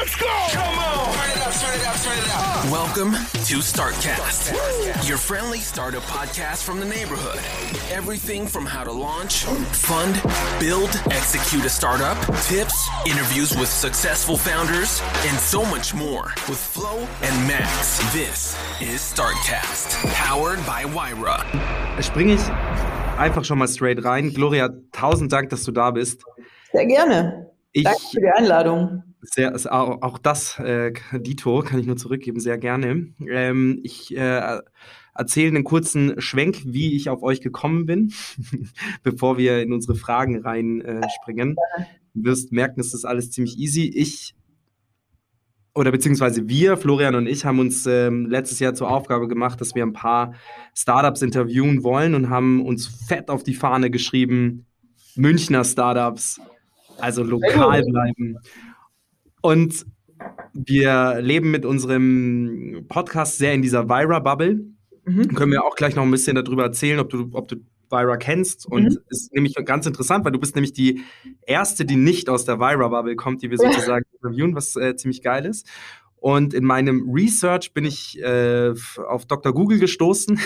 Let's go! Come on! Turn it up, turn it up, turn it up. Welcome to Startcast, your friendly startup podcast from the neighborhood. Everything from how to launch, fund, build, execute a startup, tips, interviews with successful founders, and so much more with Flo and Max. This is Startcast, powered by Wyra. Springe ich einfach schon mal straight rein. Gloria, tausend Dank, dass du da bist. Sehr gerne. Ich, Danke für die Einladung. Sehr, auch das, äh, Dito, kann ich nur zurückgeben, sehr gerne. Ähm, ich äh, erzähle einen kurzen Schwenk, wie ich auf euch gekommen bin, bevor wir in unsere Fragen reinspringen. Äh, du wirst merken, es ist alles ziemlich easy. Ich oder beziehungsweise wir, Florian und ich, haben uns ähm, letztes Jahr zur Aufgabe gemacht, dass wir ein paar Startups interviewen wollen und haben uns fett auf die Fahne geschrieben, Münchner Startups, also lokal bleiben. Und wir leben mit unserem Podcast sehr in dieser Vira-Bubble. Mhm. Können wir auch gleich noch ein bisschen darüber erzählen, ob du, ob du Vira kennst. Und mhm. ist nämlich ganz interessant, weil du bist nämlich die erste, die nicht aus der Vira-Bubble kommt, die wir sozusagen interviewen, was äh, ziemlich geil ist. Und in meinem Research bin ich äh, auf Dr. Google gestoßen.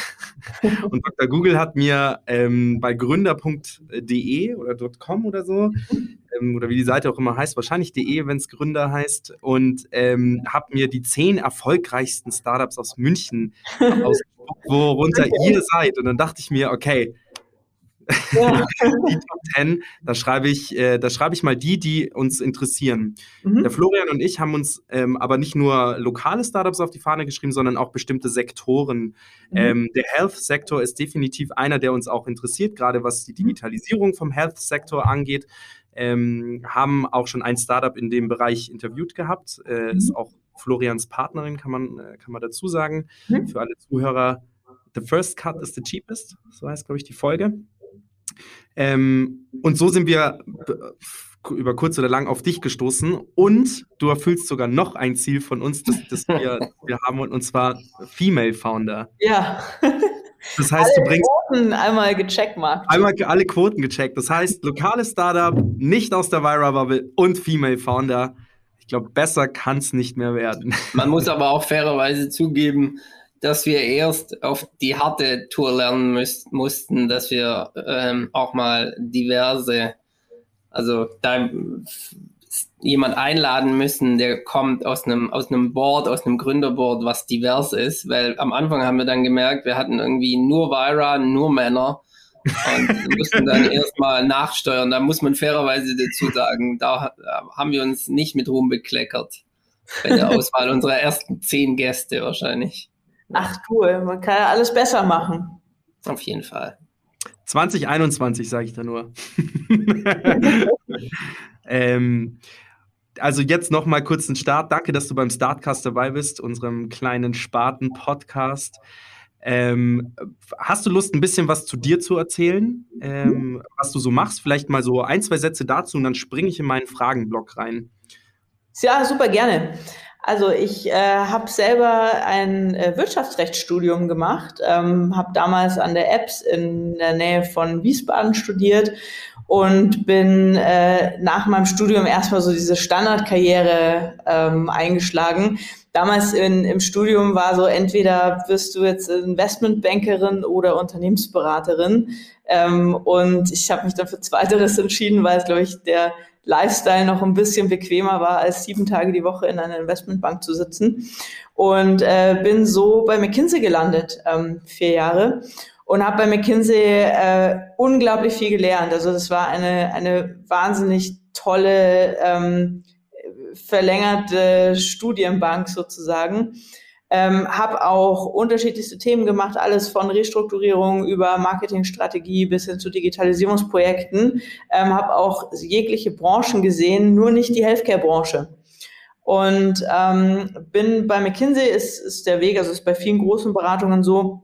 und Dr. Google hat mir ähm, bei gründer.de oder .com oder so, ähm, oder wie die Seite auch immer heißt, wahrscheinlich de, wenn es Gründer heißt, und ähm, habe mir die zehn erfolgreichsten Startups aus München ausgeguckt, worunter ihr seid. Und dann dachte ich mir, okay, ja. die Top 10, da schreibe ich, äh, da schreibe ich mal die, die uns interessieren. Mhm. Der Florian und ich haben uns ähm, aber nicht nur lokale Startups auf die Fahne geschrieben, sondern auch bestimmte Sektoren. Mhm. Ähm, der Health-Sektor ist definitiv einer, der uns auch interessiert, gerade was die mhm. Digitalisierung vom Health-Sektor angeht. Ähm, haben auch schon ein Startup in dem Bereich interviewt gehabt. Äh, mhm. Ist auch Florians Partnerin, kann man, äh, kann man dazu sagen. Mhm. Für alle Zuhörer, The First Cut is the cheapest, so heißt, glaube ich, die Folge. Ähm, und so sind wir über kurz oder lang auf dich gestoßen und du erfüllst sogar noch ein Ziel von uns, das, das wir, wir haben, und zwar Female Founder. Ja. Das heißt, alle du bringst. Quoten einmal gecheckt, Marc. Einmal alle Quoten gecheckt. Das heißt, lokales Startup, nicht aus der Vira-Bubble und Female Founder. Ich glaube, besser kann es nicht mehr werden. Man muss aber auch fairerweise zugeben, dass wir erst auf die harte Tour lernen müß, mussten, dass wir ähm, auch mal diverse, also da jemand einladen müssen, der kommt aus einem aus einem Board, aus einem Gründerboard, was divers ist, weil am Anfang haben wir dann gemerkt, wir hatten irgendwie nur Vira, nur Männer und mussten dann erstmal nachsteuern. Da muss man fairerweise dazu sagen, da haben wir uns nicht mit Ruhm bekleckert bei der Auswahl unserer ersten zehn Gäste wahrscheinlich. Ach cool, man kann ja alles besser machen. Auf jeden Fall. 2021 sage ich da nur. ähm, also jetzt noch mal kurz einen Start. Danke, dass du beim Startcast dabei bist, unserem kleinen Spaten-Podcast. Ähm, hast du Lust, ein bisschen was zu dir zu erzählen, ähm, was du so machst? Vielleicht mal so ein, zwei Sätze dazu und dann springe ich in meinen Fragenblock rein. Ja, super gerne. Also ich äh, habe selber ein äh, Wirtschaftsrechtsstudium gemacht, ähm, habe damals an der EBS in der Nähe von Wiesbaden studiert und bin äh, nach meinem Studium erstmal so diese Standardkarriere ähm, eingeschlagen. Damals in, im Studium war so, entweder wirst du jetzt Investmentbankerin oder Unternehmensberaterin. Ähm, und ich habe mich dann für Zweiteres entschieden, weil es, glaube ich, der Lifestyle noch ein bisschen bequemer war, als sieben Tage die Woche in einer Investmentbank zu sitzen. Und äh, bin so bei McKinsey gelandet, ähm, vier Jahre. Und habe bei McKinsey äh, unglaublich viel gelernt. Also das war eine, eine wahnsinnig tolle, ähm, verlängerte Studienbank sozusagen. Ähm, habe auch unterschiedlichste Themen gemacht, alles von Restrukturierung über Marketingstrategie bis hin zu Digitalisierungsprojekten. Ähm, habe auch jegliche Branchen gesehen, nur nicht die Healthcare-Branche. Und ähm, bin bei McKinsey ist, ist der Weg, also ist bei vielen großen Beratungen so,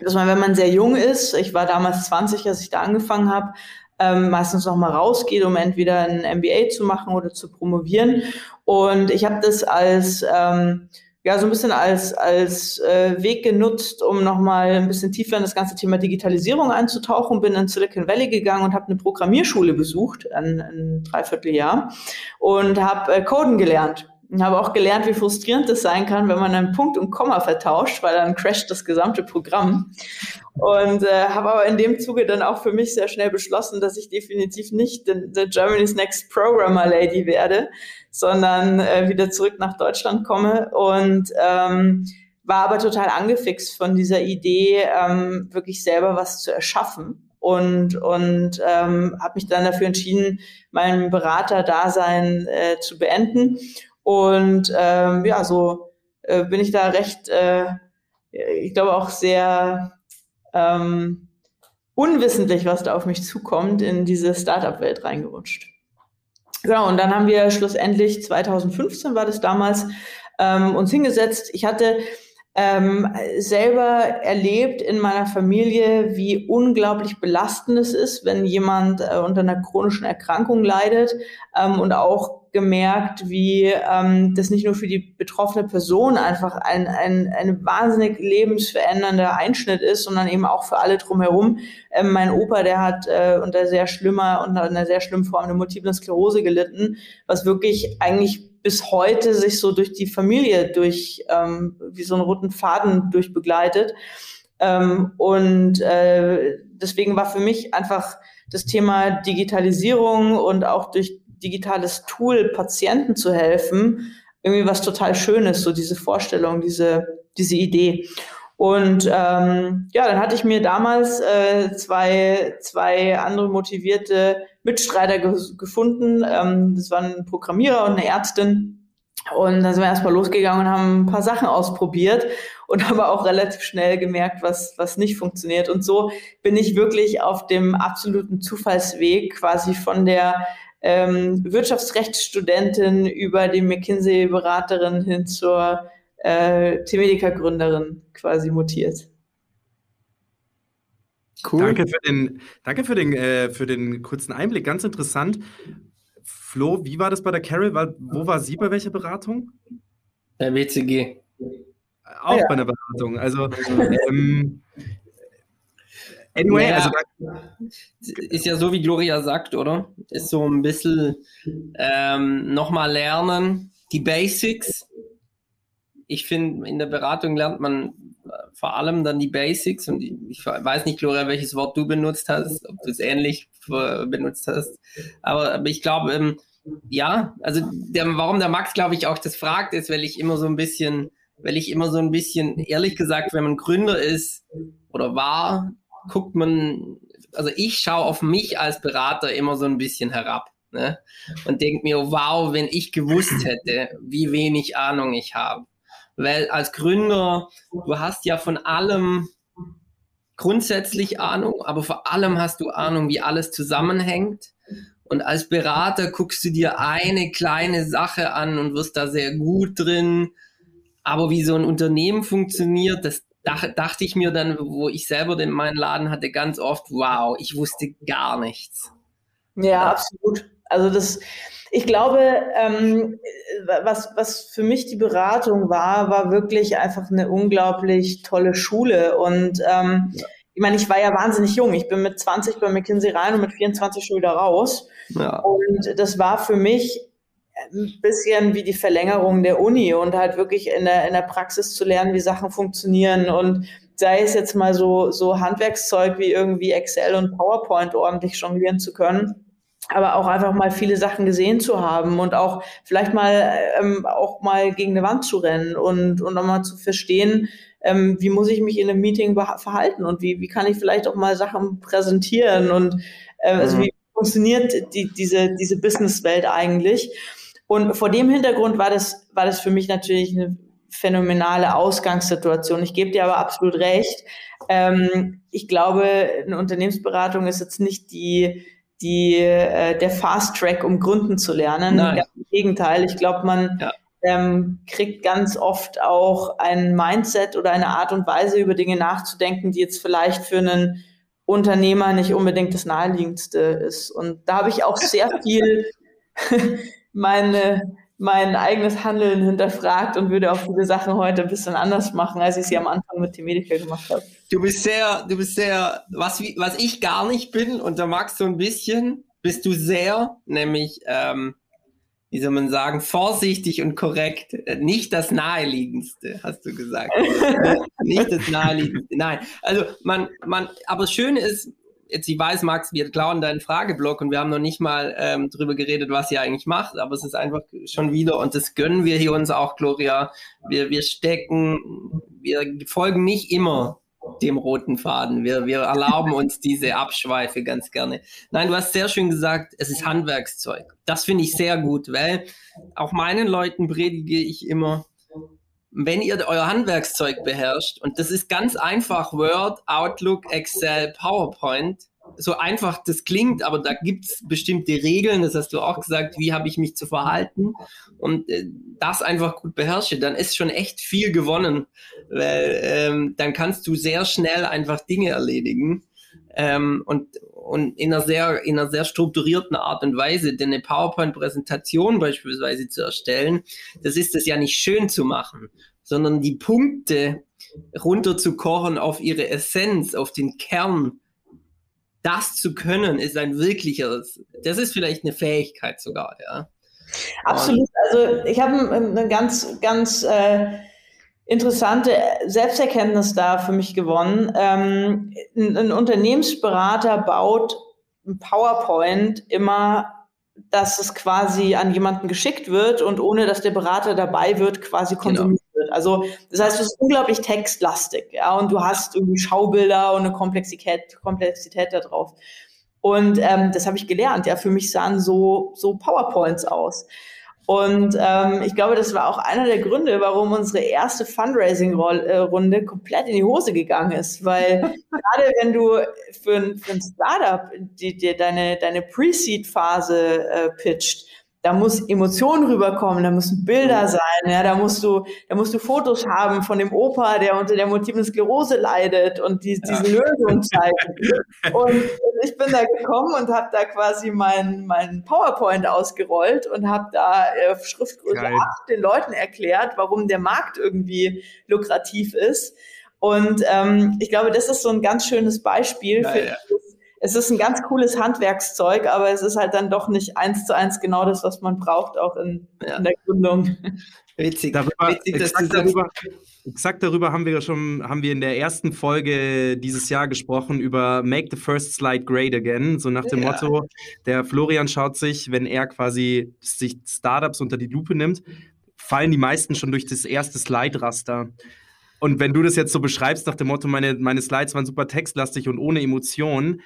dass man, wenn man sehr jung ist, ich war damals 20, als ich da angefangen habe, ähm, meistens noch mal rausgeht, um entweder ein MBA zu machen oder zu promovieren. Und ich habe das als ähm, ja so ein bisschen als, als äh, Weg genutzt, um nochmal ein bisschen tiefer in das ganze Thema Digitalisierung einzutauchen. Bin in Silicon Valley gegangen und habe eine Programmierschule besucht, ein, ein Dreivierteljahr, und habe äh, Coden gelernt. Ich habe auch gelernt, wie frustrierend es sein kann, wenn man einen Punkt und Komma vertauscht, weil dann crasht das gesamte Programm. Und äh, habe aber in dem Zuge dann auch für mich sehr schnell beschlossen, dass ich definitiv nicht the, Germany's Next Programmer Lady werde, sondern äh, wieder zurück nach Deutschland komme und ähm, war aber total angefixt von dieser Idee, ähm, wirklich selber was zu erschaffen und, und ähm, habe mich dann dafür entschieden, mein Beraterdasein äh, zu beenden. Und ähm, ja, so äh, bin ich da recht, äh, ich glaube auch sehr ähm, unwissentlich, was da auf mich zukommt, in diese Startup-Welt reingerutscht. Genau, und dann haben wir schlussendlich, 2015 war das damals, ähm, uns hingesetzt. Ich hatte ähm, selber erlebt in meiner Familie, wie unglaublich belastend es ist, wenn jemand äh, unter einer chronischen Erkrankung leidet ähm, und auch gemerkt, wie ähm, das nicht nur für die betroffene Person einfach ein, ein, ein wahnsinnig lebensverändernder Einschnitt ist, sondern eben auch für alle drumherum. Ähm, mein Opa, der hat äh, unter sehr schlimmer, unter einer sehr schlimmen Form der multiplen Sklerose gelitten, was wirklich eigentlich bis heute sich so durch die Familie durch ähm, wie so einen roten Faden durchbegleitet. Ähm, und äh, deswegen war für mich einfach das Thema Digitalisierung und auch durch digitales Tool Patienten zu helfen, irgendwie was total Schönes, so diese Vorstellung, diese, diese Idee. Und ähm, ja, dann hatte ich mir damals äh, zwei, zwei andere motivierte Mitstreiter ge gefunden. Ähm, das waren ein Programmierer und eine Ärztin. Und dann sind wir erstmal losgegangen und haben ein paar Sachen ausprobiert und haben auch relativ schnell gemerkt, was, was nicht funktioniert. Und so bin ich wirklich auf dem absoluten Zufallsweg quasi von der ähm, Wirtschaftsrechtsstudentin über die McKinsey-Beraterin hin zur äh, T-Medica-Gründerin quasi mutiert. Cool. Danke für den, danke für den, äh, für den kurzen Einblick. Ganz interessant. Flo, wie war das bei der Carol? War, wo war sie bei welcher Beratung? Bei WCG. Auch ja. bei einer Beratung. Also, ähm, anyway, ja, also ist ja so, wie Gloria sagt, oder? Ist so ein bisschen ähm, nochmal lernen, die Basics. Ich finde, in der Beratung lernt man äh, vor allem dann die Basics und ich weiß nicht, Gloria, welches Wort du benutzt hast, ob du es ähnlich benutzt hast, aber, aber ich glaube, ähm, ja, also der, warum der Max, glaube ich, auch das fragt, ist, weil ich immer so ein bisschen, weil ich immer so ein bisschen, ehrlich gesagt, wenn man Gründer ist oder war, guckt man, also ich schaue auf mich als Berater immer so ein bisschen herab. Ne? Und denke mir, wow, wenn ich gewusst hätte, wie wenig Ahnung ich habe weil als Gründer, du hast ja von allem grundsätzlich Ahnung, aber vor allem hast du Ahnung, wie alles zusammenhängt. Und als Berater guckst du dir eine kleine Sache an und wirst da sehr gut drin. Aber wie so ein Unternehmen funktioniert, das dachte ich mir dann, wo ich selber den, meinen Laden hatte, ganz oft, wow, ich wusste gar nichts. Ja, absolut. Also das, ich glaube, ähm, was, was für mich die Beratung war, war wirklich einfach eine unglaublich tolle Schule. Und ähm, ja. ich meine, ich war ja wahnsinnig jung. Ich bin mit 20 bei McKinsey rein und mit 24 schon wieder raus. Ja. Und das war für mich ein bisschen wie die Verlängerung der Uni und halt wirklich in der, in der Praxis zu lernen, wie Sachen funktionieren und sei es jetzt mal so, so Handwerkszeug wie irgendwie Excel und PowerPoint ordentlich jonglieren zu können aber auch einfach mal viele Sachen gesehen zu haben und auch vielleicht mal ähm, auch mal gegen eine Wand zu rennen und und mal zu verstehen, ähm, wie muss ich mich in einem Meeting verhalten und wie wie kann ich vielleicht auch mal Sachen präsentieren und äh, also mhm. wie funktioniert die, diese diese Businesswelt eigentlich? Und vor dem Hintergrund war das war das für mich natürlich eine phänomenale Ausgangssituation. Ich gebe dir aber absolut recht. Ähm, ich glaube, eine Unternehmensberatung ist jetzt nicht die die, äh, der Fast Track, um gründen zu lernen. Nein. Im Gegenteil, ich glaube, man ja. ähm, kriegt ganz oft auch ein Mindset oder eine Art und Weise, über Dinge nachzudenken, die jetzt vielleicht für einen Unternehmer nicht unbedingt das naheliegendste ist. Und da habe ich auch sehr viel meine mein eigenes Handeln hinterfragt und würde auch viele Sachen heute ein bisschen anders machen, als ich sie am Anfang mit T-Medica gemacht habe. Du bist sehr, du bist sehr, was, was ich gar nicht bin und da magst du ein bisschen, bist du sehr, nämlich ähm, wie soll man sagen, vorsichtig und korrekt. Nicht das Naheliegendste, hast du gesagt. nicht das Naheliegendste. Nein. Also man, man, aber das Schöne ist, jetzt ich weiß, Max, wir klauen deinen Frageblock und wir haben noch nicht mal ähm, drüber geredet, was ihr eigentlich macht, aber es ist einfach schon wieder, und das gönnen wir hier uns auch, Gloria. Wir, wir stecken, wir folgen nicht immer dem roten Faden. Wir, wir erlauben uns diese Abschweife ganz gerne. Nein, du hast sehr schön gesagt, es ist Handwerkszeug. Das finde ich sehr gut, weil auch meinen Leuten predige ich immer, wenn ihr euer Handwerkszeug beherrscht, und das ist ganz einfach Word, Outlook, Excel, PowerPoint, so einfach das klingt, aber da gibt es bestimmte Regeln, das hast du auch gesagt, wie habe ich mich zu verhalten und äh, das einfach gut beherrsche, dann ist schon echt viel gewonnen, weil ähm, dann kannst du sehr schnell einfach Dinge erledigen ähm, und, und in einer sehr in einer sehr strukturierten Art und Weise, denn eine PowerPoint-Präsentation beispielsweise zu erstellen, das ist es ja nicht schön zu machen, sondern die Punkte runterzukochen auf ihre Essenz, auf den Kern das zu können, ist ein wirkliches, das ist vielleicht eine Fähigkeit sogar, ja. Absolut. Also ich habe eine ganz, ganz äh, interessante Selbsterkenntnis da für mich gewonnen. Ähm, ein, ein Unternehmensberater baut ein PowerPoint immer dass es quasi an jemanden geschickt wird und ohne dass der Berater dabei wird, quasi genau. konsumiert genau. wird. Also das heißt, es ist unglaublich textlastig, ja, und du hast irgendwie Schaubilder und eine Komplexität, Komplexität da drauf. Und ähm, das habe ich gelernt. Ja, für mich sahen so so PowerPoints aus. Und ähm, ich glaube, das war auch einer der Gründe, warum unsere erste Fundraising-Runde komplett in die Hose gegangen ist. Weil gerade wenn du für ein, für ein Startup dir deine, deine Pre-Seed-Phase äh, pitcht, da muss Emotionen rüberkommen, da müssen Bilder sein, ja, da musst du, da musst du Fotos haben von dem Opa, der unter der multiplen Sklerose leidet und die, diese ja. Lösung zeigen. und ich bin da gekommen und habe da quasi mein, mein PowerPoint ausgerollt und habe da äh, Schriftgröße 8 den Leuten erklärt, warum der Markt irgendwie lukrativ ist. Und ähm, ich glaube, das ist so ein ganz schönes Beispiel ja, für ja es ist ein ganz cooles Handwerkszeug, aber es ist halt dann doch nicht eins zu eins genau das, was man braucht, auch in, ja. in der Gründung. Witzig. Darüber, Witzig exakt, darüber, exakt darüber haben wir schon, haben wir in der ersten Folge dieses Jahr gesprochen über Make the First Slide Great Again. So nach dem ja. Motto, der Florian schaut sich, wenn er quasi sich Startups unter die Lupe nimmt, fallen die meisten schon durch das erste Slide-Raster. Und wenn du das jetzt so beschreibst, nach dem Motto, meine, meine Slides waren super textlastig und ohne Emotionen,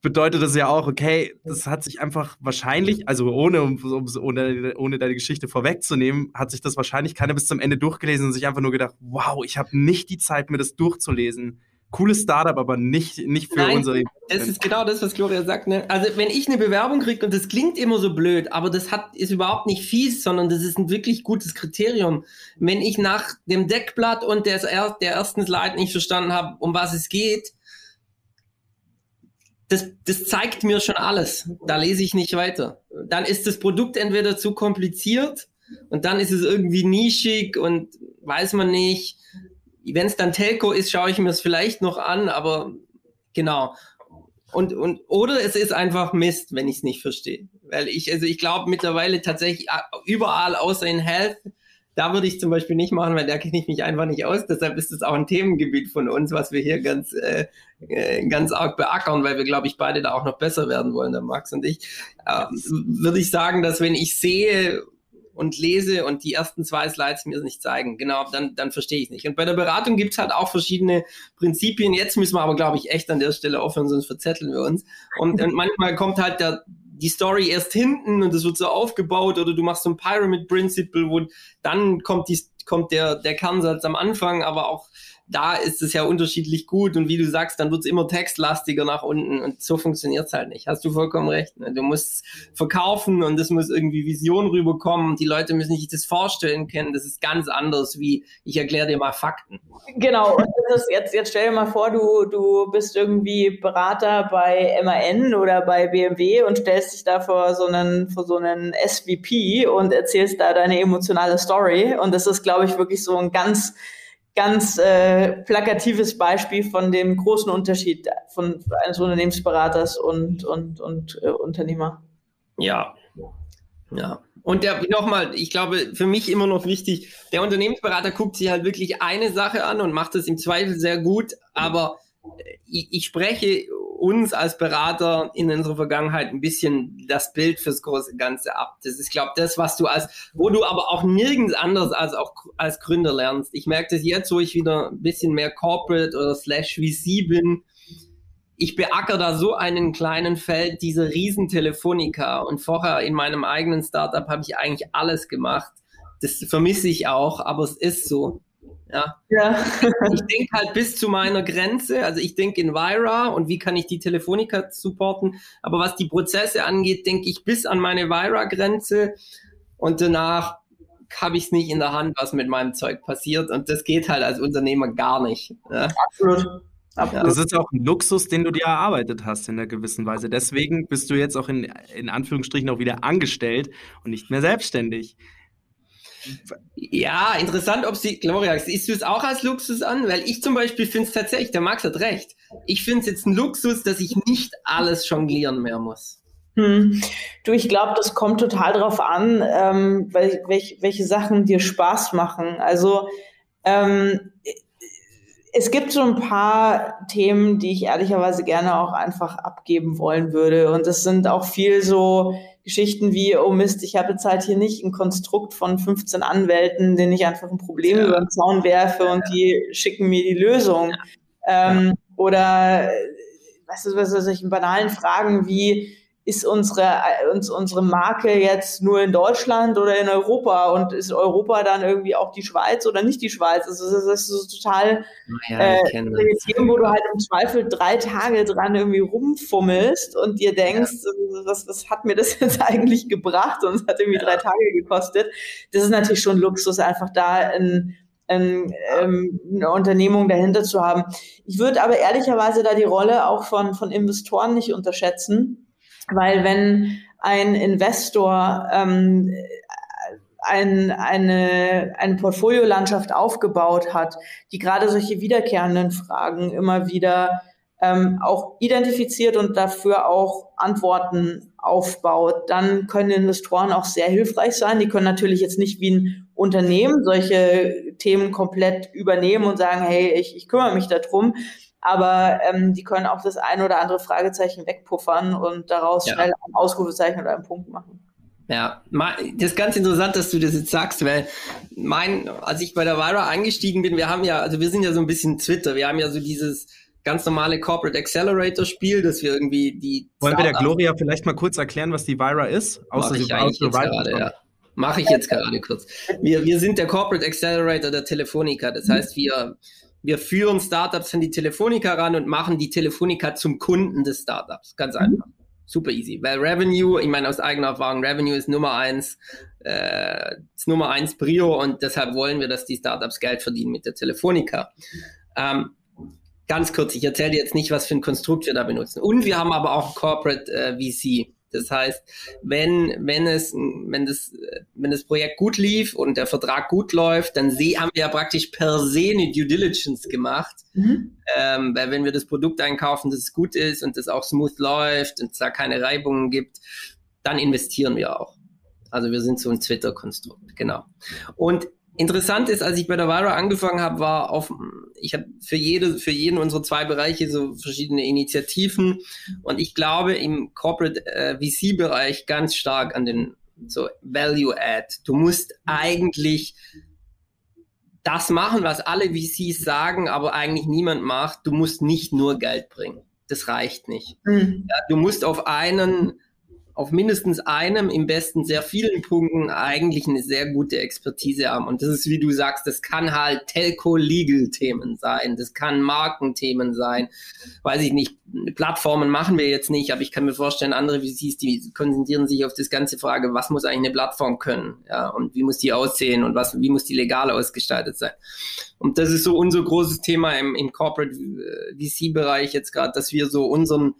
bedeutet das ja auch, okay, das hat sich einfach wahrscheinlich, also ohne, ohne, ohne deine Geschichte vorwegzunehmen, hat sich das wahrscheinlich keiner bis zum Ende durchgelesen und sich einfach nur gedacht, wow, ich habe nicht die Zeit, mir das durchzulesen cooles Startup, aber nicht, nicht für Nein, unsere. Das ist genau das, was Gloria sagt. Ne? Also wenn ich eine Bewerbung kriege, und das klingt immer so blöd, aber das hat, ist überhaupt nicht fies, sondern das ist ein wirklich gutes Kriterium. Wenn ich nach dem Deckblatt und der, der ersten Slide nicht verstanden habe, um was es geht, das, das zeigt mir schon alles. Da lese ich nicht weiter. Dann ist das Produkt entweder zu kompliziert und dann ist es irgendwie nischig und weiß man nicht wenn es dann Telco ist, schaue ich mir es vielleicht noch an, aber genau. Und, und, oder es ist einfach Mist, wenn ich es nicht verstehe. Weil ich, also ich glaube mittlerweile tatsächlich äh, überall außer in Health, da würde ich zum Beispiel nicht machen, weil da kenne ich mich einfach nicht aus. Deshalb ist es auch ein Themengebiet von uns, was wir hier ganz, äh, äh ganz arg beackern, weil wir, glaube ich, beide da auch noch besser werden wollen, der Max und ich. Äh, würde ich sagen, dass wenn ich sehe, und lese und die ersten zwei Slides mir nicht zeigen. Genau, dann, dann verstehe ich nicht. Und bei der Beratung gibt es halt auch verschiedene Prinzipien. Jetzt müssen wir aber, glaube ich, echt an der Stelle aufhören, sonst verzetteln wir uns. Und, und manchmal kommt halt der, die Story erst hinten und es wird so aufgebaut oder du machst so ein Pyramid Principle, wo dann kommt die kommt der, der Kernsatz am Anfang, aber auch da ist es ja unterschiedlich gut und wie du sagst, dann wird es immer textlastiger nach unten und so funktioniert es halt nicht. Hast du vollkommen recht. Ne? Du musst verkaufen und es muss irgendwie Vision rüberkommen. Die Leute müssen sich das vorstellen können. Das ist ganz anders, wie ich erkläre dir mal Fakten. Genau, und das ist jetzt, jetzt stell dir mal vor, du, du bist irgendwie Berater bei MAN oder bei BMW und stellst dich da vor so einen, vor so einen SVP und erzählst da deine emotionale Story. Und das ist, glaube ich, wirklich so ein ganz ganz äh, plakatives Beispiel von dem großen Unterschied von eines Unternehmensberaters und, und, und äh, Unternehmer. Ja. Ja. Und nochmal, ich glaube, für mich immer noch wichtig, der Unternehmensberater guckt sich halt wirklich eine Sache an und macht das im Zweifel sehr gut, aber ich, ich spreche uns als Berater in unserer Vergangenheit ein bisschen das Bild fürs große Ganze ab. Das ist, glaube das, was du als, wo du aber auch nirgends anders als auch als Gründer lernst. Ich merke das jetzt, wo ich wieder ein bisschen mehr Corporate oder Slash VC bin. Ich beacker da so einen kleinen Feld, diese riesen Telefonica. Und vorher in meinem eigenen Startup habe ich eigentlich alles gemacht. Das vermisse ich auch, aber es ist so. Ja. ja. ich denke halt bis zu meiner Grenze. Also ich denke in Vira und wie kann ich die Telefonica supporten. Aber was die Prozesse angeht, denke ich bis an meine Vira-Grenze. Und danach habe ich es nicht in der Hand, was mit meinem Zeug passiert. Und das geht halt als Unternehmer gar nicht. Ja. Absolut. Absolut. Das ist auch ein Luxus, den du dir erarbeitet hast in einer gewissen Weise. Deswegen bist du jetzt auch in, in Anführungsstrichen auch wieder angestellt und nicht mehr selbstständig. Ja, interessant, ob sie, Gloria, siehst du es auch als Luxus an? Weil ich zum Beispiel finde es tatsächlich, der Max hat recht. Ich finde es jetzt ein Luxus, dass ich nicht alles jonglieren mehr muss. Hm. Du, ich glaube, das kommt total drauf an, ähm, wel, welch, welche Sachen dir Spaß machen. Also ähm, es gibt so ein paar Themen, die ich ehrlicherweise gerne auch einfach abgeben wollen würde. Und das sind auch viel so Geschichten wie, oh Mist, ich habe jetzt halt hier nicht ein Konstrukt von 15 Anwälten, denen ich einfach ein Problem ja. über den Zaun werfe und die schicken mir die Lösung. Ja. Ähm, oder was ist, was ist, in banalen Fragen wie, ist unsere, uns, unsere Marke jetzt nur in Deutschland oder in Europa und ist Europa dann irgendwie auch die Schweiz oder nicht die Schweiz? Also das ist so total ja, äh, wo du halt im Zweifel drei Tage dran irgendwie rumfummelst und dir denkst, ja. was, was hat mir das jetzt eigentlich gebracht und es hat irgendwie ja. drei Tage gekostet. Das ist natürlich schon Luxus, einfach da ein ähm, eine Unternehmung dahinter zu haben. Ich würde aber ehrlicherweise da die Rolle auch von, von Investoren nicht unterschätzen weil wenn ein Investor ähm, ein, eine, eine Portfoliolandschaft aufgebaut hat, die gerade solche wiederkehrenden Fragen immer wieder ähm, auch identifiziert und dafür auch Antworten aufbaut, dann können Investoren auch sehr hilfreich sein. Die können natürlich jetzt nicht wie ein Unternehmen solche Themen komplett übernehmen und sagen, hey, ich, ich kümmere mich darum aber ähm, die können auch das ein oder andere Fragezeichen wegpuffern und daraus ja. schnell ein Ausrufezeichen oder einen Punkt machen. Ja, das ist ganz interessant, dass du das jetzt sagst, weil mein, als ich bei der Vira eingestiegen bin, wir haben ja, also wir sind ja so ein bisschen Twitter, wir haben ja so dieses ganz normale Corporate Accelerator Spiel, dass wir irgendwie die. Wollen wir der Gloria vielleicht mal kurz erklären, was die Vira ist? Außer Mach ich eigentlich jetzt gerade, ja. Mache ich jetzt gerade kurz. Wir, wir sind der Corporate Accelerator der Telefonica. Das heißt, wir wir führen Startups an die Telefonica ran und machen die Telefonica zum Kunden des Startups. Ganz mhm. einfach. Super easy. Weil Revenue, ich meine aus eigener Erfahrung, Revenue ist Nummer eins, äh, ist Nummer eins Prio und deshalb wollen wir, dass die Startups Geld verdienen mit der Telefonica. Ähm, ganz kurz, ich erzähle dir jetzt nicht, was für ein Konstrukt wir da benutzen. Und wir haben aber auch Corporate äh, VC. Das heißt, wenn, wenn es, wenn das, wenn das Projekt gut lief und der Vertrag gut läuft, dann haben wir ja praktisch per se eine Due Diligence gemacht. Mhm. Ähm, weil wenn wir das Produkt einkaufen, dass es gut ist und das auch smooth läuft und es da keine Reibungen gibt, dann investieren wir auch. Also wir sind so ein Twitter-Konstrukt, genau. Und Interessant ist, als ich bei der Vira angefangen habe, war auf, ich habe für jede, für jeden unserer zwei Bereiche so verschiedene Initiativen und ich glaube im Corporate äh, VC-Bereich ganz stark an den so Value Add. Du musst eigentlich das machen, was alle VCs sagen, aber eigentlich niemand macht. Du musst nicht nur Geld bringen. Das reicht nicht. Mhm. Ja, du musst auf einen auf mindestens einem, im besten sehr vielen Punkten eigentlich eine sehr gute Expertise haben. Und das ist, wie du sagst, das kann halt Telco-Legal-Themen sein, das kann Markenthemen sein, weiß ich nicht, Plattformen machen wir jetzt nicht, aber ich kann mir vorstellen, andere VCs, die konzentrieren sich auf das ganze Frage, was muss eigentlich eine Plattform können, ja, und wie muss die aussehen und was, wie muss die legal ausgestaltet sein. Und das ist so unser großes Thema im, im Corporate äh, VC-Bereich jetzt gerade, dass wir so unseren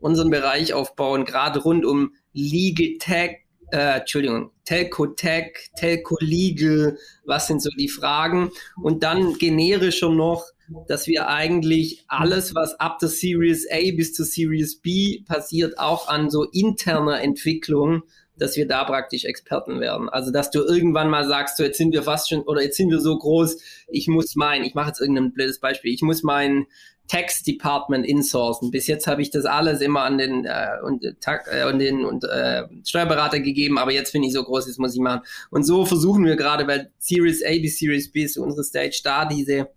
unseren Bereich aufbauen, gerade rund um Legal Tech, äh, Entschuldigung, Telco Tech, Telco Legal, was sind so die Fragen? Und dann generischer noch, dass wir eigentlich alles, was ab der Series A bis zur Series B passiert, auch an so interner Entwicklung, dass wir da praktisch Experten werden. Also dass du irgendwann mal sagst, so jetzt sind wir fast schon oder jetzt sind wir so groß, ich muss mein, ich mache jetzt irgendein blödes Beispiel, ich muss mein Tax Department insourcen. Bis jetzt habe ich das alles immer an den äh, und, äh, und den und äh, Steuerberater gegeben, aber jetzt bin ich so groß, jetzt muss ich machen. Und so versuchen wir gerade bei Series A bis Series B ist unsere Stage da diese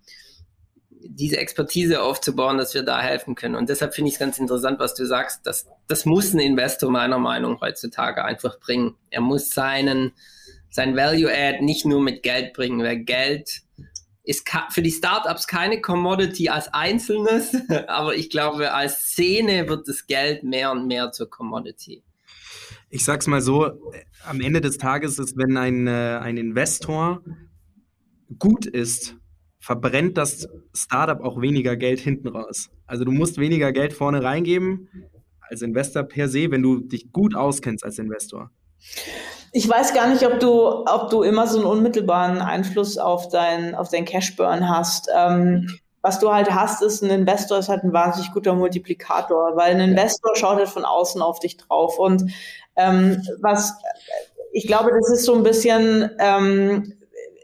diese Expertise aufzubauen, dass wir da helfen können. Und deshalb finde ich es ganz interessant, was du sagst. Dass, das muss ein Investor meiner Meinung heutzutage einfach bringen. Er muss seinen, sein Value Add nicht nur mit Geld bringen, weil Geld ist für die Startups keine Commodity als Einzelnes, aber ich glaube, als Szene wird das Geld mehr und mehr zur Commodity. Ich sag's mal so, am Ende des Tages ist, wenn ein, äh, ein Investor gut ist, verbrennt das Startup auch weniger Geld hinten raus. Also du musst weniger Geld vorne reingeben als Investor per se, wenn du dich gut auskennst als Investor. Ich weiß gar nicht, ob du, ob du immer so einen unmittelbaren Einfluss auf dein, auf dein Cashburn hast. Ähm, was du halt hast, ist, ein Investor ist halt ein wahnsinnig guter Multiplikator, weil ein Investor schaut halt von außen auf dich drauf. Und ähm, was ich glaube, das ist so ein bisschen ähm,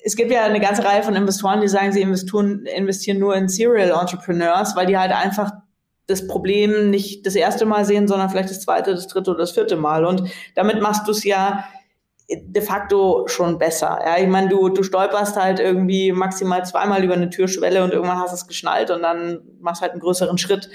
es gibt ja eine ganze Reihe von Investoren, die sagen, sie investieren, investieren nur in Serial Entrepreneurs, weil die halt einfach das Problem nicht das erste Mal sehen, sondern vielleicht das zweite, das dritte oder das vierte Mal. Und damit machst du es ja de facto schon besser. Ja, ich meine, du, du stolperst halt irgendwie maximal zweimal über eine Türschwelle und irgendwann hast es geschnallt und dann machst halt einen größeren Schritt.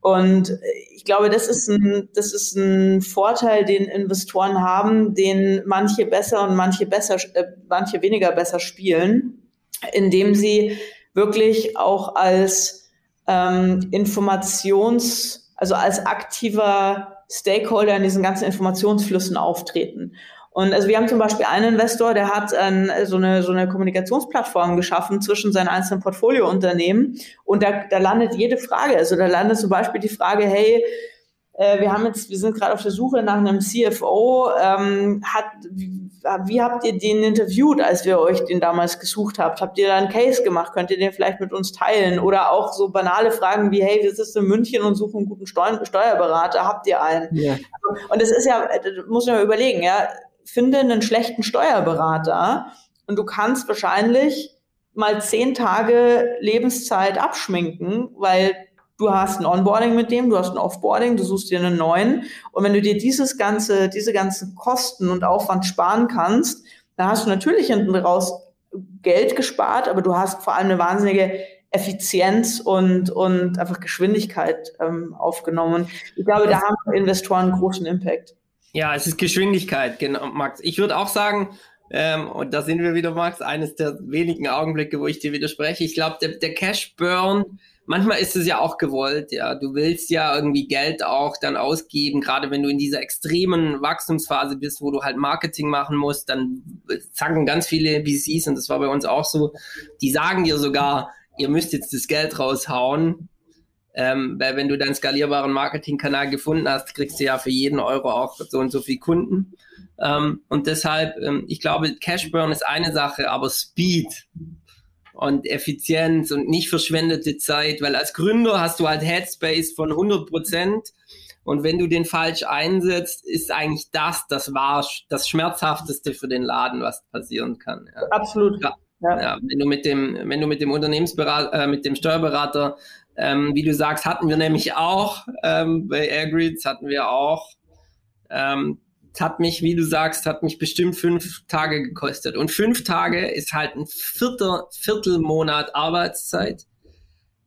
Und ich glaube, das ist ein, das ist ein Vorteil, den Investoren haben, den manche besser und manche besser, äh, manche weniger besser spielen, indem sie wirklich auch als ähm, Informations, also als aktiver Stakeholder in diesen ganzen Informationsflüssen auftreten. Und also wir haben zum Beispiel einen Investor, der hat ähm, so, eine, so eine Kommunikationsplattform geschaffen zwischen seinen einzelnen Portfoliounternehmen. Und da, da landet jede Frage. Also da landet zum Beispiel die Frage, hey, äh, wir haben jetzt, wir sind gerade auf der Suche nach einem CFO. Ähm, hat, wie, wie habt ihr den interviewt, als wir euch den damals gesucht habt? Habt ihr da einen Case gemacht? Könnt ihr den vielleicht mit uns teilen? Oder auch so banale Fragen wie, hey, wir sitzen in München und suchen einen guten Steu Steuerberater. Habt ihr einen? Ja. Und das ist ja, das muss man mal überlegen, ja finde einen schlechten Steuerberater und du kannst wahrscheinlich mal zehn Tage Lebenszeit abschminken, weil du hast ein Onboarding mit dem, du hast ein Offboarding, du suchst dir einen neuen. Und wenn du dir dieses ganze, diese ganzen Kosten und Aufwand sparen kannst, dann hast du natürlich hinten raus Geld gespart, aber du hast vor allem eine wahnsinnige Effizienz und, und einfach Geschwindigkeit ähm, aufgenommen. Ich glaube, da haben Investoren großen Impact. Ja, es ist Geschwindigkeit, genau, Max. Ich würde auch sagen, ähm, und da sind wir wieder, Max, eines der wenigen Augenblicke, wo ich dir widerspreche. Ich glaube, der, der Cash Burn, manchmal ist es ja auch gewollt, ja. Du willst ja irgendwie Geld auch dann ausgeben, gerade wenn du in dieser extremen Wachstumsphase bist, wo du halt Marketing machen musst, dann sagen ganz viele VCs, und das war bei uns auch so, die sagen dir sogar, ihr müsst jetzt das Geld raushauen, ähm, weil wenn du deinen skalierbaren Marketingkanal gefunden hast, kriegst du ja für jeden Euro auch so und so viel Kunden. Ähm, und deshalb, ähm, ich glaube, Cashburn ist eine Sache, aber Speed und Effizienz und nicht verschwendete Zeit, weil als Gründer hast du halt Headspace von 100 Prozent. Und wenn du den falsch einsetzt, ist eigentlich das, das war das Schmerzhafteste für den Laden, was passieren kann. Ja. Absolut. Ja. Ja. wenn du mit dem, wenn du mit dem Unternehmensberater, äh, mit dem Steuerberater ähm, wie du sagst, hatten wir nämlich auch ähm, bei Airgrids, hatten wir auch. Ähm, hat mich, wie du sagst, hat mich bestimmt fünf Tage gekostet. Und fünf Tage ist halt ein vierter, Viertelmonat Arbeitszeit.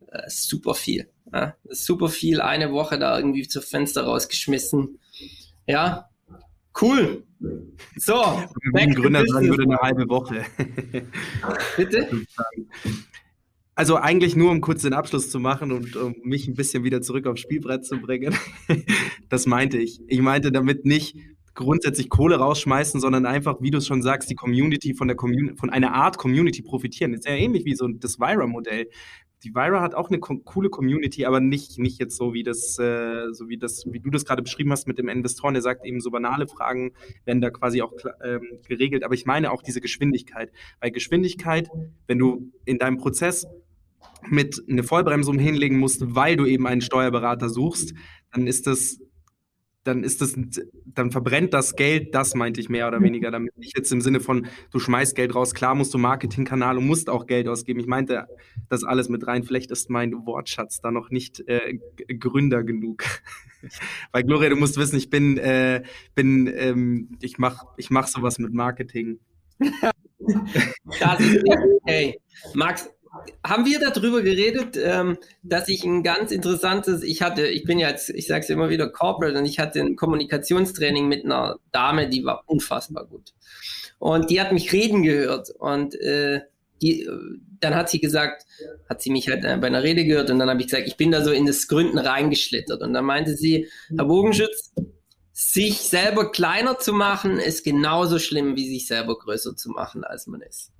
Äh, super viel. Ja? super viel. Eine Woche da irgendwie zur Fenster rausgeschmissen. Ja, cool. So. Wenn ein Gründer sagen würde, eine halbe Woche. Bitte? Also eigentlich nur, um kurz den Abschluss zu machen und um mich ein bisschen wieder zurück aufs Spielbrett zu bringen. das meinte ich. Ich meinte damit nicht grundsätzlich Kohle rausschmeißen, sondern einfach, wie du es schon sagst, die Community von der Community, von einer Art Community profitieren. Ist ja ähnlich wie so das Vira-Modell. Die Vira hat auch eine co coole Community, aber nicht, nicht jetzt so wie das, äh, so wie das, wie du das gerade beschrieben hast mit dem Investoren, der sagt eben so banale Fragen werden da quasi auch ähm, geregelt. Aber ich meine auch diese Geschwindigkeit. Weil Geschwindigkeit, wenn du in deinem Prozess mit eine Vollbremsung hinlegen musst, weil du eben einen Steuerberater suchst, dann ist das dann ist das, dann verbrennt das Geld, das meinte ich mehr oder weniger, damit nicht jetzt im Sinne von, du schmeißt Geld raus, klar musst du Marketingkanal und musst auch Geld ausgeben. Ich meinte das alles mit rein. Vielleicht ist mein Wortschatz da noch nicht äh, Gründer genug. Weil Gloria, du musst wissen, ich bin, äh, bin, ähm, ich mach, ich mach sowas mit Marketing. das ist okay. Max, haben wir darüber geredet, ähm, dass ich ein ganz interessantes, ich hatte, ich bin ja jetzt, ich sage es immer wieder, Corporate und ich hatte ein Kommunikationstraining mit einer Dame, die war unfassbar gut. Und die hat mich reden gehört und äh, die, dann hat sie gesagt, hat sie mich halt äh, bei einer Rede gehört und dann habe ich gesagt, ich bin da so in das Gründen reingeschlittert. Und dann meinte sie, Herr Bogenschütz, sich selber kleiner zu machen, ist genauso schlimm, wie sich selber größer zu machen, als man ist.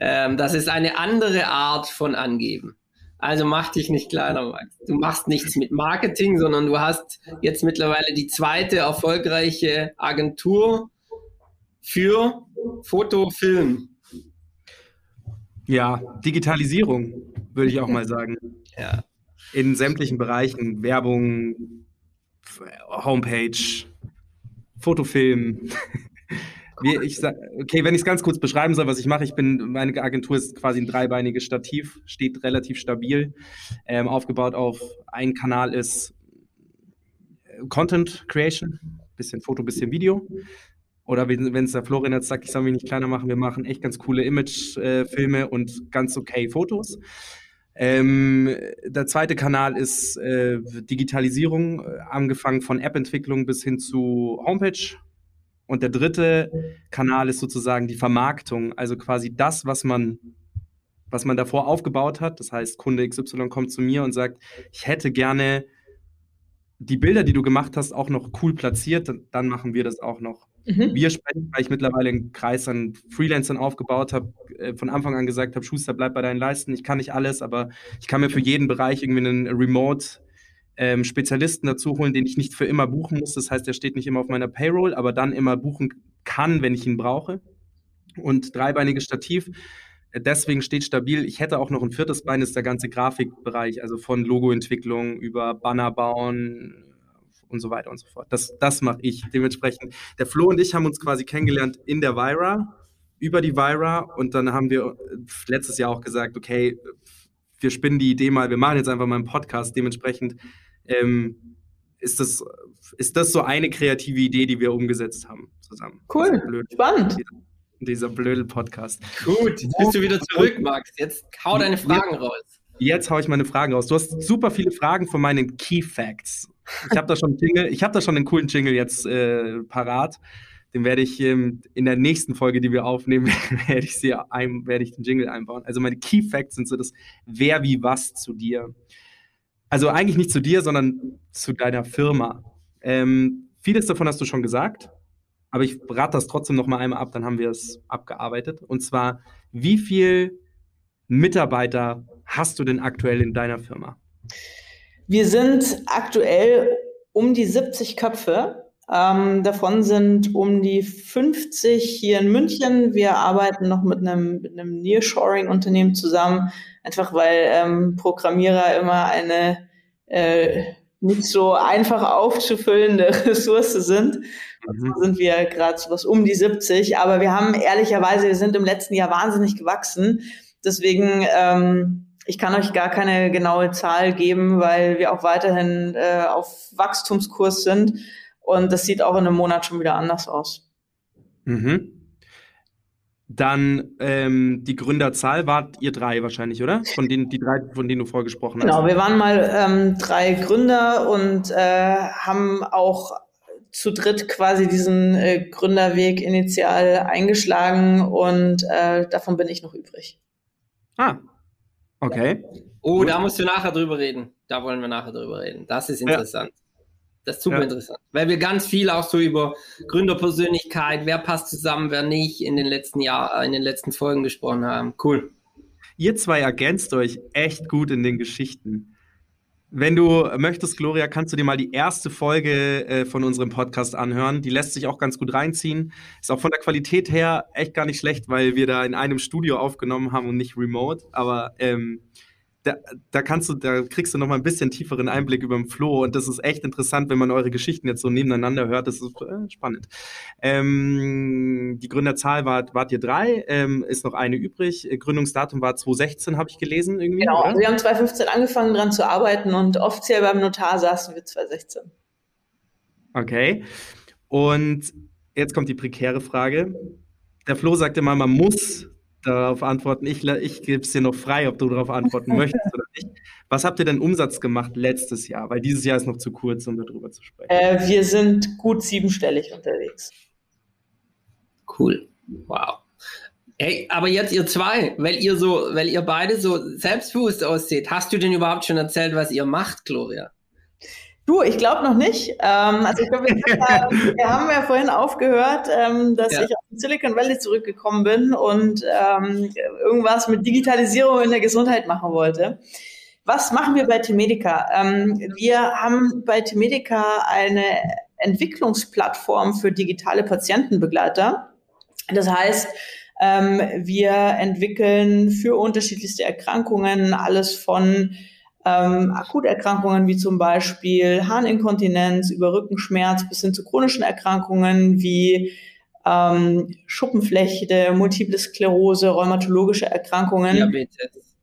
Ähm, das ist eine andere Art von Angeben. Also mach dich nicht kleiner, Max. Du machst nichts mit Marketing, sondern du hast jetzt mittlerweile die zweite erfolgreiche Agentur für Fotofilm. Ja, Digitalisierung, würde ich auch mal sagen. Ja. In sämtlichen Bereichen, Werbung, Homepage, Fotofilm. Wie ich okay, wenn ich es ganz kurz beschreiben soll, was ich mache, ich bin, meine Agentur ist quasi ein dreibeiniges Stativ, steht relativ stabil, ähm, aufgebaut auf ein Kanal ist äh, Content Creation, bisschen Foto, bisschen Video. Oder wenn es der Florian jetzt sagt, ich soll mich nicht kleiner machen, wir machen echt ganz coole Image-Filme äh, und ganz okay Fotos. Ähm, der zweite Kanal ist äh, Digitalisierung, äh, angefangen von App-Entwicklung bis hin zu Homepage. Und der dritte Kanal ist sozusagen die Vermarktung, also quasi das, was man, was man davor aufgebaut hat. Das heißt, Kunde XY kommt zu mir und sagt, ich hätte gerne die Bilder, die du gemacht hast, auch noch cool platziert, dann machen wir das auch noch. Mhm. Wir sprechen, weil ich mittlerweile einen Kreis an Freelancern aufgebaut habe, äh, von Anfang an gesagt habe, Schuster, bleib bei deinen Leisten. Ich kann nicht alles, aber ich kann mir für jeden Bereich irgendwie einen Remote ähm, Spezialisten dazu holen, den ich nicht für immer buchen muss. Das heißt, er steht nicht immer auf meiner Payroll, aber dann immer buchen kann, wenn ich ihn brauche. Und dreibeiniges Stativ. Deswegen steht stabil. Ich hätte auch noch ein viertes Bein, das ist der ganze Grafikbereich, also von Logoentwicklung über Banner bauen und so weiter und so fort. Das, das mache ich. Dementsprechend, der Flo und ich haben uns quasi kennengelernt in der Vira, über die Vira und dann haben wir letztes Jahr auch gesagt, okay, wir spinnen die Idee mal, wir machen jetzt einfach mal einen Podcast. Dementsprechend ähm, ist, das, ist das so eine kreative Idee, die wir umgesetzt haben zusammen. Cool, blöde, spannend. Dieser, dieser blöde Podcast. Gut, jetzt bist du wieder zurück, Max. Jetzt hau deine Fragen jetzt, raus. Jetzt hau ich meine Fragen raus. Du hast super viele Fragen von meinen Key Facts. Ich habe da schon Jingle, ich habe da schon einen coolen Jingle jetzt äh, parat. Den werde ich ähm, in der nächsten Folge, die wir aufnehmen, werde ich, sie ein, werde ich den Jingle einbauen. Also meine Key Facts sind so das Wer wie was zu dir. Also eigentlich nicht zu dir, sondern zu deiner Firma. Ähm, vieles davon hast du schon gesagt, aber ich rate das trotzdem noch mal einmal ab, dann haben wir es abgearbeitet. Und zwar, wie viel Mitarbeiter hast du denn aktuell in deiner Firma? Wir sind aktuell um die 70 Köpfe. Ähm, davon sind um die 50 hier in München. Wir arbeiten noch mit einem, mit einem Nearshoring-Unternehmen zusammen, einfach weil ähm, Programmierer immer eine äh, nicht so einfach aufzufüllende Ressource sind. Mhm. So sind wir gerade so was um die 70. Aber wir haben ehrlicherweise, wir sind im letzten Jahr wahnsinnig gewachsen. Deswegen, ähm, ich kann euch gar keine genaue Zahl geben, weil wir auch weiterhin äh, auf Wachstumskurs sind. Und das sieht auch in einem Monat schon wieder anders aus. Mhm. Dann ähm, die Gründerzahl wart ihr drei wahrscheinlich, oder? Von denen, die drei, von denen du vorgesprochen hast. Genau, wir waren mal ähm, drei Gründer und äh, haben auch zu dritt quasi diesen äh, Gründerweg initial eingeschlagen und äh, davon bin ich noch übrig. Ah, okay. Oh, Gut. da musst du nachher drüber reden. Da wollen wir nachher drüber reden. Das ist interessant. Das ist super ja. interessant, weil wir ganz viel auch so über Gründerpersönlichkeit, wer passt zusammen, wer nicht, in den letzten Jahren, in den letzten Folgen gesprochen haben. Cool. Ihr zwei ergänzt euch echt gut in den Geschichten. Wenn du möchtest, Gloria, kannst du dir mal die erste Folge äh, von unserem Podcast anhören. Die lässt sich auch ganz gut reinziehen. Ist auch von der Qualität her echt gar nicht schlecht, weil wir da in einem Studio aufgenommen haben und nicht remote. Aber ähm, da, da kannst du, da kriegst du noch mal ein bisschen tieferen Einblick über den Flo und das ist echt interessant, wenn man eure Geschichten jetzt so nebeneinander hört. Das ist äh, spannend. Ähm, die Gründerzahl war, wart ihr drei, ähm, ist noch eine übrig. Gründungsdatum war 2016, habe ich gelesen irgendwie. Genau, also wir haben 2015 angefangen dran zu arbeiten und offiziell beim Notar saßen wir 2016. Okay. Und jetzt kommt die prekäre Frage. Der Flo sagte mal, man muss darauf antworten. Ich, ich gebe es dir noch frei, ob du darauf antworten möchtest oder nicht. Was habt ihr denn Umsatz gemacht letztes Jahr? Weil dieses Jahr ist noch zu kurz, um darüber zu sprechen. Äh, wir sind gut siebenstellig unterwegs. Cool. Wow. Hey, aber jetzt ihr zwei, weil ihr so, weil ihr beide so selbstbewusst ausseht, hast du denn überhaupt schon erzählt, was ihr macht, Gloria? Du, ich glaube noch nicht. Ähm, also ich glaube, wir, wir, haben ja vorhin aufgehört, ähm, dass ja. ich aus Silicon Valley zurückgekommen bin und ähm, irgendwas mit Digitalisierung in der Gesundheit machen wollte. Was machen wir bei Temedica? Ähm, wir haben bei Temedica eine Entwicklungsplattform für digitale Patientenbegleiter. Das heißt, ähm, wir entwickeln für unterschiedlichste Erkrankungen alles von ähm, Akuterkrankungen wie zum Beispiel Harninkontinenz über Rückenschmerz bis hin zu chronischen Erkrankungen wie ähm, Schuppenflechte, Multiple Sklerose, rheumatologische Erkrankungen. Diabetes.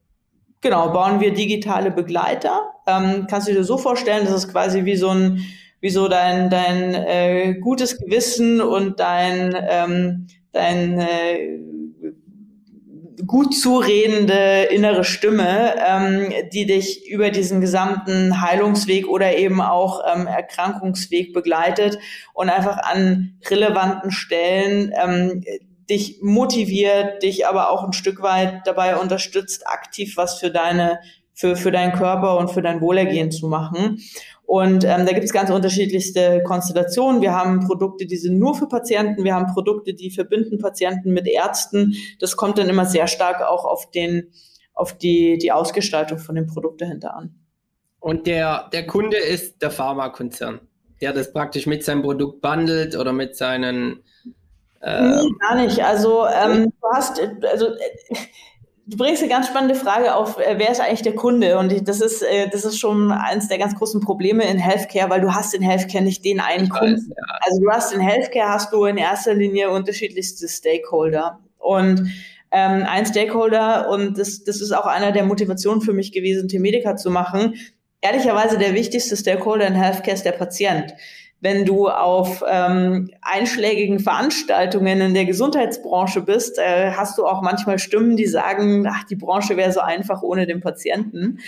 Genau, bauen wir digitale Begleiter. Ähm, kannst du dir so vorstellen, das ist quasi wie so ein wie so dein dein äh, gutes Gewissen und dein ähm, dein äh, gut zuredende innere Stimme, ähm, die dich über diesen gesamten Heilungsweg oder eben auch ähm, Erkrankungsweg begleitet und einfach an relevanten Stellen ähm, dich motiviert, dich aber auch ein Stück weit dabei unterstützt, aktiv was für deine für, für deinen Körper und für dein Wohlergehen zu machen. Und ähm, da gibt es ganz unterschiedlichste Konstellationen. Wir haben Produkte, die sind nur für Patienten. Wir haben Produkte, die verbinden Patienten mit Ärzten. Das kommt dann immer sehr stark auch auf den, auf die, die Ausgestaltung von dem Produkt dahinter an. Und der, der Kunde ist der Pharmakonzern, der das praktisch mit seinem Produkt bundelt oder mit seinen. Äh nee, gar nicht. Also ähm, du hast, also Du bringst eine ganz spannende Frage auf, äh, wer ist eigentlich der Kunde? Und das ist, äh, das ist schon eines der ganz großen Probleme in Healthcare, weil du hast in Healthcare nicht den einen ich Kunden. Weiß, ja. Also du hast in Healthcare hast du in erster Linie unterschiedlichste Stakeholder. Und ähm, ein Stakeholder, und das, das ist auch einer der Motivationen für mich gewesen, T-Medica zu machen. Ehrlicherweise der wichtigste Stakeholder in Healthcare ist der Patient wenn du auf ähm, einschlägigen Veranstaltungen in der Gesundheitsbranche bist, äh, hast du auch manchmal Stimmen, die sagen, ach, die Branche wäre so einfach ohne den Patienten.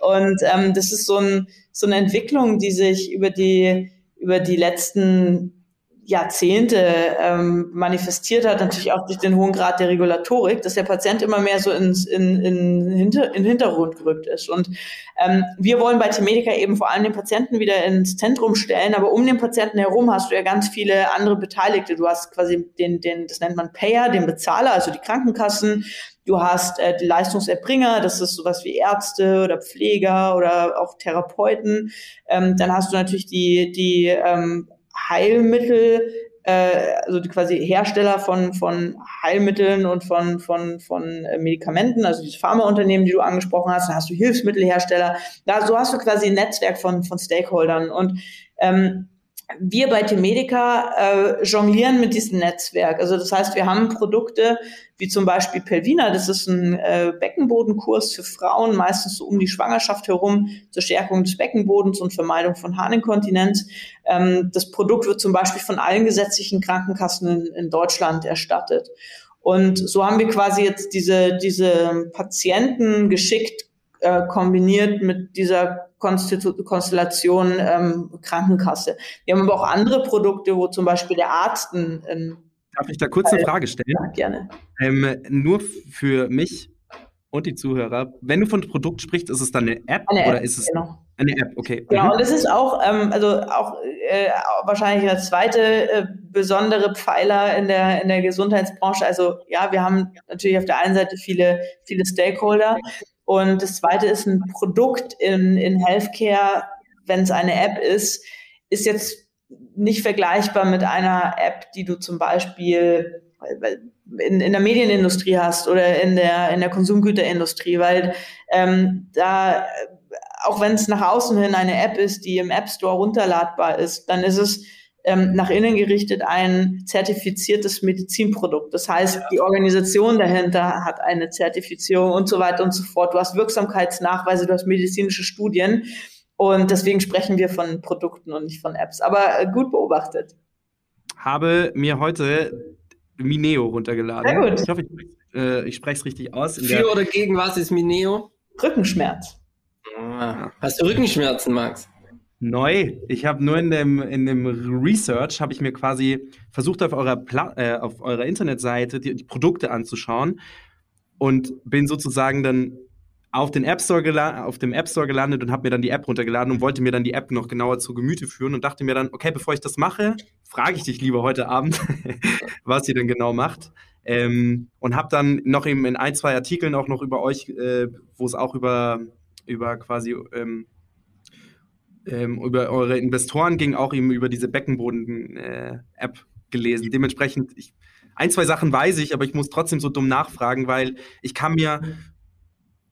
Und ähm, das ist so, ein, so eine Entwicklung, die sich über die, über die letzten Jahrzehnte ähm, manifestiert hat, natürlich auch durch den hohen Grad der Regulatorik, dass der Patient immer mehr so ins, in, in, hinter, in Hintergrund gerückt ist. Und ähm, wir wollen bei Temedica eben vor allem den Patienten wieder ins Zentrum stellen, aber um den Patienten herum hast du ja ganz viele andere Beteiligte. Du hast quasi den, den das nennt man Payer, den Bezahler, also die Krankenkassen. Du hast äh, die Leistungserbringer, das ist sowas wie Ärzte oder Pfleger oder auch Therapeuten. Ähm, dann hast du natürlich die, die ähm, Heilmittel, äh, also quasi Hersteller von, von Heilmitteln und von, von, von äh, Medikamenten, also diese Pharmaunternehmen, die du angesprochen hast, dann hast du Hilfsmittelhersteller, da so hast du quasi ein Netzwerk von, von Stakeholdern. Und ähm, wir bei Temedica äh, jonglieren mit diesem Netzwerk. Also das heißt, wir haben Produkte wie zum Beispiel Pelvina, das ist ein äh, Beckenbodenkurs für Frauen, meistens so um die Schwangerschaft herum, zur Stärkung des Beckenbodens und Vermeidung von Harninkontinenz. Ähm, das Produkt wird zum Beispiel von allen gesetzlichen Krankenkassen in, in Deutschland erstattet. Und so haben wir quasi jetzt diese, diese Patienten geschickt äh, kombiniert mit dieser Konstitu Konstellation ähm, Krankenkasse. Wir haben aber auch andere Produkte, wo zum Beispiel der Arzt ein, ein Darf ich da kurz eine Frage stellen? Ja, gerne. Ähm, nur für mich und die Zuhörer, wenn du von Produkt sprichst, ist es dann eine App eine oder App, ist es genau. eine App? Okay. Genau, mhm. und das ist auch, ähm, also auch äh, wahrscheinlich der zweite äh, besondere Pfeiler in der in der Gesundheitsbranche. Also ja, wir haben natürlich auf der einen Seite viele viele Stakeholder, und das zweite ist ein Produkt in, in Healthcare, wenn es eine App ist, ist jetzt nicht vergleichbar mit einer App, die du zum Beispiel in, in der Medienindustrie hast oder in der, in der Konsumgüterindustrie, weil ähm, da, auch wenn es nach außen hin eine App ist, die im App Store runterladbar ist, dann ist es ähm, nach innen gerichtet ein zertifiziertes Medizinprodukt. Das heißt, die Organisation dahinter hat eine Zertifizierung und so weiter und so fort. Du hast Wirksamkeitsnachweise, du hast medizinische Studien. Und deswegen sprechen wir von Produkten und nicht von Apps. Aber äh, gut beobachtet. Habe mir heute Mineo runtergeladen. Sehr gut. Ich hoffe, ich, äh, ich spreche es richtig aus. Für oder gegen was ist Mineo? Rückenschmerz. Ah, hast du Rückenschmerzen, Max? Neu. Ich habe nur in dem, in dem Research, habe ich mir quasi versucht, auf eurer, Pla äh, auf eurer Internetseite die, die Produkte anzuschauen und bin sozusagen dann auf, den App Store auf dem App Store gelandet und habe mir dann die App runtergeladen und wollte mir dann die App noch genauer zu Gemüte führen und dachte mir dann, okay, bevor ich das mache, frage ich dich lieber heute Abend, was sie denn genau macht. Ähm, und habe dann noch eben in ein, zwei Artikeln auch noch über euch, äh, wo es auch über, über quasi ähm, ähm, über eure Investoren ging, auch eben über diese Beckenboden-App äh, gelesen. Dementsprechend, ich, ein, zwei Sachen weiß ich, aber ich muss trotzdem so dumm nachfragen, weil ich kann mir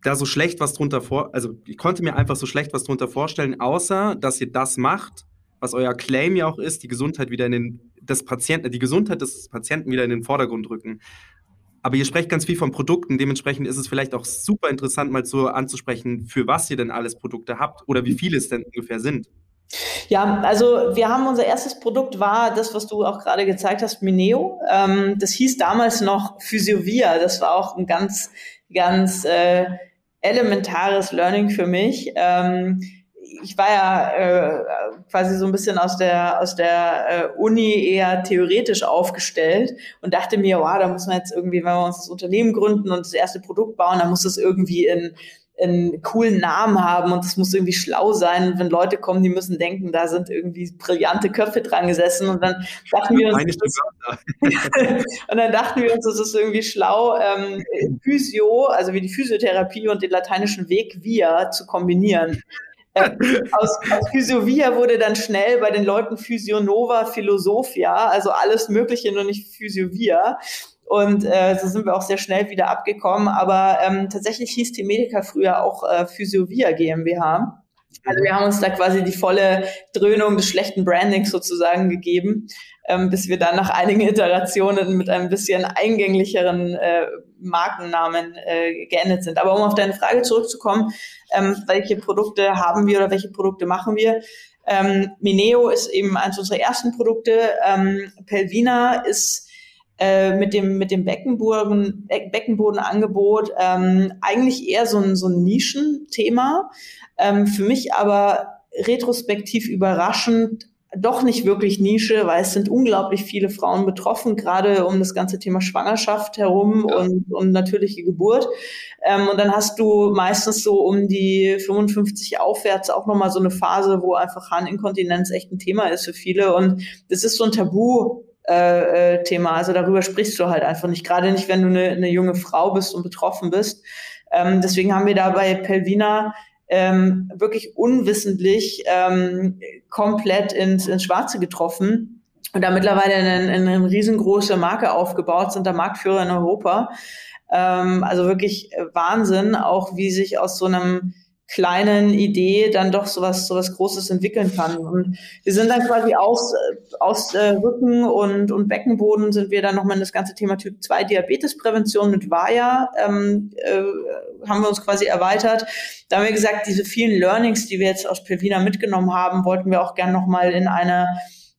da so schlecht was drunter vor, also ich konnte mir einfach so schlecht was drunter vorstellen, außer dass ihr das macht, was euer Claim ja auch ist, die Gesundheit wieder in den, des Patienten, die Gesundheit des Patienten wieder in den Vordergrund rücken. Aber ihr sprecht ganz viel von Produkten, dementsprechend ist es vielleicht auch super interessant, mal so anzusprechen, für was ihr denn alles Produkte habt oder wie viele es denn ungefähr sind. Ja, also wir haben unser erstes Produkt war das, was du auch gerade gezeigt hast, Mineo. Ähm, das hieß damals noch Physiovia. Das war auch ein ganz, ganz äh, elementares Learning für mich. Ähm, ich war ja äh, quasi so ein bisschen aus der aus der äh, Uni eher theoretisch aufgestellt und dachte mir, wow, da muss man jetzt irgendwie, wenn wir uns das Unternehmen gründen und das erste Produkt bauen, dann muss das irgendwie in einen coolen Namen haben und das muss irgendwie schlau sein. Und wenn Leute kommen, die müssen denken, da sind irgendwie brillante Köpfe dran gesessen und dann dachten wir uns, das, und dann dachten wir uns, das ist irgendwie schlau, ähm, Physio, also wie die Physiotherapie und den lateinischen Weg via zu kombinieren. Aus, aus Physiovia wurde dann schnell bei den Leuten Physionova Philosophia, also alles Mögliche, nur nicht Physiovia. Und äh, so sind wir auch sehr schnell wieder abgekommen. Aber ähm, tatsächlich hieß die Medica früher auch äh, Physiovia GmbH. Also wir haben uns da quasi die volle Dröhnung des schlechten Brandings sozusagen gegeben, ähm, bis wir dann nach einigen Iterationen mit einem bisschen eingänglicheren äh, Markennamen äh, geendet sind. Aber um auf deine Frage zurückzukommen, ähm, welche Produkte haben wir oder welche Produkte machen wir? Ähm, Mineo ist eben eines unserer ersten Produkte. Ähm, Pelvina ist äh, mit dem, mit dem Beckenboden, Beckenbodenangebot ähm, eigentlich eher so ein, so ein Nischenthema. Ähm, für mich aber retrospektiv überraschend doch nicht wirklich Nische, weil es sind unglaublich viele Frauen betroffen, gerade um das ganze Thema Schwangerschaft herum ja. und, und natürliche Geburt. Ähm, und dann hast du meistens so um die 55 aufwärts auch nochmal so eine Phase, wo einfach Harninkontinenz echt ein Thema ist für viele. Und das ist so ein Tabu äh, äh, Thema. Also darüber sprichst du halt einfach nicht, gerade nicht, wenn du eine, eine junge Frau bist und betroffen bist. Ähm, deswegen haben wir da bei Pelvina ähm, wirklich unwissentlich ähm, komplett ins, ins Schwarze getroffen und da mittlerweile eine, eine riesengroße Marke aufgebaut, sind da Marktführer in Europa. Ähm, also wirklich Wahnsinn, auch wie sich aus so einem kleinen Idee dann doch sowas sowas Großes entwickeln kann. Und wir sind dann quasi aus, aus äh, Rücken und, und Beckenboden sind wir dann nochmal in das ganze Thema Typ 2 Diabetesprävention mit VAYA ähm, äh, haben wir uns quasi erweitert. Da haben wir gesagt, diese vielen Learnings, die wir jetzt aus Pelvina mitgenommen haben, wollten wir auch gern nochmal in eine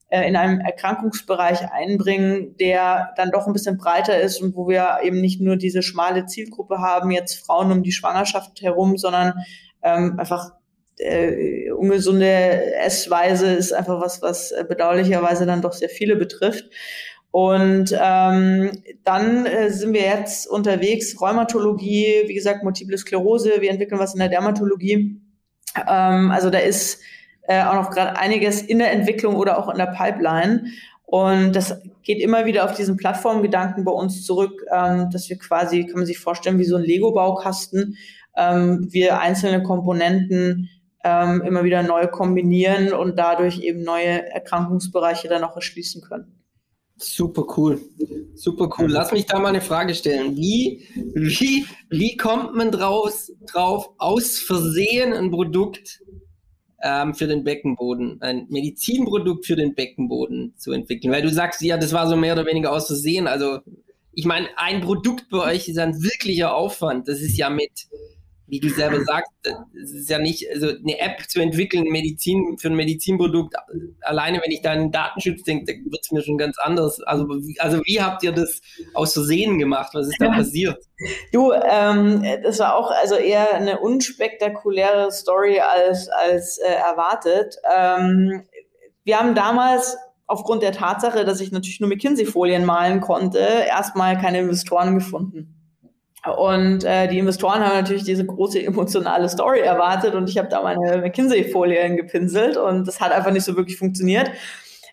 äh, in einem Erkrankungsbereich einbringen, der dann doch ein bisschen breiter ist und wo wir eben nicht nur diese schmale Zielgruppe haben, jetzt Frauen um die Schwangerschaft herum, sondern ähm, einfach äh, ungesunde Essweise ist einfach was, was äh, bedauerlicherweise dann doch sehr viele betrifft. Und ähm, dann äh, sind wir jetzt unterwegs, Rheumatologie, wie gesagt, Multiple Sklerose, wir entwickeln was in der Dermatologie. Ähm, also da ist äh, auch noch gerade einiges in der Entwicklung oder auch in der Pipeline. Und das geht immer wieder auf diesen Plattformgedanken bei uns zurück, ähm, dass wir quasi, kann man sich vorstellen, wie so ein Lego-Baukasten, ähm, wir einzelne Komponenten ähm, immer wieder neu kombinieren und dadurch eben neue Erkrankungsbereiche dann auch erschließen können. Super cool. Super cool. Lass mich da mal eine Frage stellen. Wie, wie, wie kommt man draus, drauf, aus Versehen ein Produkt ähm, für den Beckenboden, ein Medizinprodukt für den Beckenboden zu entwickeln? Weil du sagst, ja, das war so mehr oder weniger aus Versehen. Also, ich meine, ein Produkt bei euch ist ein wirklicher Aufwand. Das ist ja mit, wie du selber sagst, es ist ja nicht, also eine App zu entwickeln, Medizin für ein Medizinprodukt, alleine wenn ich da an Datenschutz denke, wird es mir schon ganz anders. Also, also wie habt ihr das aus Versehen gemacht? Was ist da passiert? Du, ähm, das war auch also eher eine unspektakuläre Story als, als äh, erwartet. Ähm, wir haben damals aufgrund der Tatsache, dass ich natürlich nur McKinsey-Folien malen konnte, erstmal keine Investoren gefunden. Und äh, die Investoren haben natürlich diese große emotionale Story erwartet und ich habe da meine McKinsey-Folien gepinselt und das hat einfach nicht so wirklich funktioniert.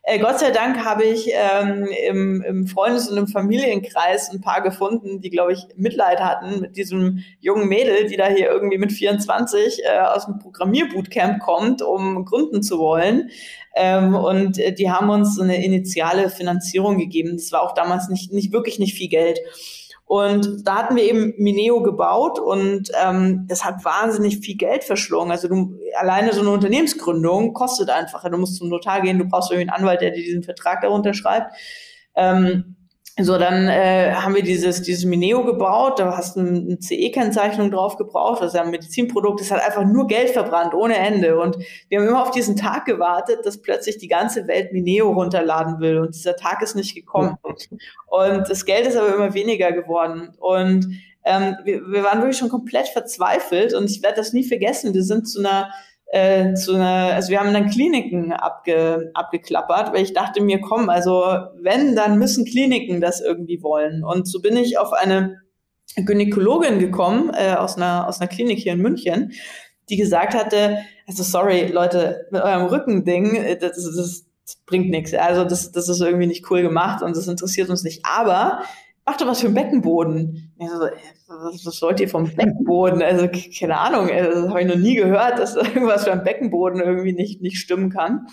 Äh, Gott sei Dank habe ich ähm, im, im Freundes- und im Familienkreis ein paar gefunden, die, glaube ich, Mitleid hatten mit diesem jungen Mädel, die da hier irgendwie mit 24 äh, aus dem Programmierbootcamp kommt, um gründen zu wollen. Ähm, und äh, die haben uns so eine initiale Finanzierung gegeben. Das war auch damals nicht, nicht wirklich nicht viel Geld. Und da hatten wir eben Mineo gebaut und ähm, das hat wahnsinnig viel Geld verschlungen. Also du, alleine so eine Unternehmensgründung kostet einfach. Du musst zum Notar gehen, du brauchst irgendwie einen Anwalt, der dir diesen Vertrag darunter schreibt. Ähm, so, dann äh, haben wir dieses, dieses Mineo gebaut, da hast du eine CE-Kennzeichnung drauf gebraucht, das ist ja ein Medizinprodukt, das hat einfach nur Geld verbrannt, ohne Ende. Und wir haben immer auf diesen Tag gewartet, dass plötzlich die ganze Welt Mineo runterladen will. Und dieser Tag ist nicht gekommen. Und das Geld ist aber immer weniger geworden. Und ähm, wir, wir waren wirklich schon komplett verzweifelt und ich werde das nie vergessen. Wir sind zu einer äh, zu einer, also wir haben dann Kliniken abge, abgeklappert, weil ich dachte mir, komm, also wenn, dann müssen Kliniken das irgendwie wollen. Und so bin ich auf eine Gynäkologin gekommen, äh, aus, einer, aus einer Klinik hier in München, die gesagt hatte, also sorry, Leute, mit eurem Rückending, äh, das, das, das bringt nichts. Also das, das ist irgendwie nicht cool gemacht und das interessiert uns nicht. Aber mach doch was für den Beckenboden. So, was, was wollt ihr vom Beckenboden? Also, keine Ahnung, das habe ich noch nie gehört, dass irgendwas für einen Beckenboden irgendwie nicht, nicht stimmen kann.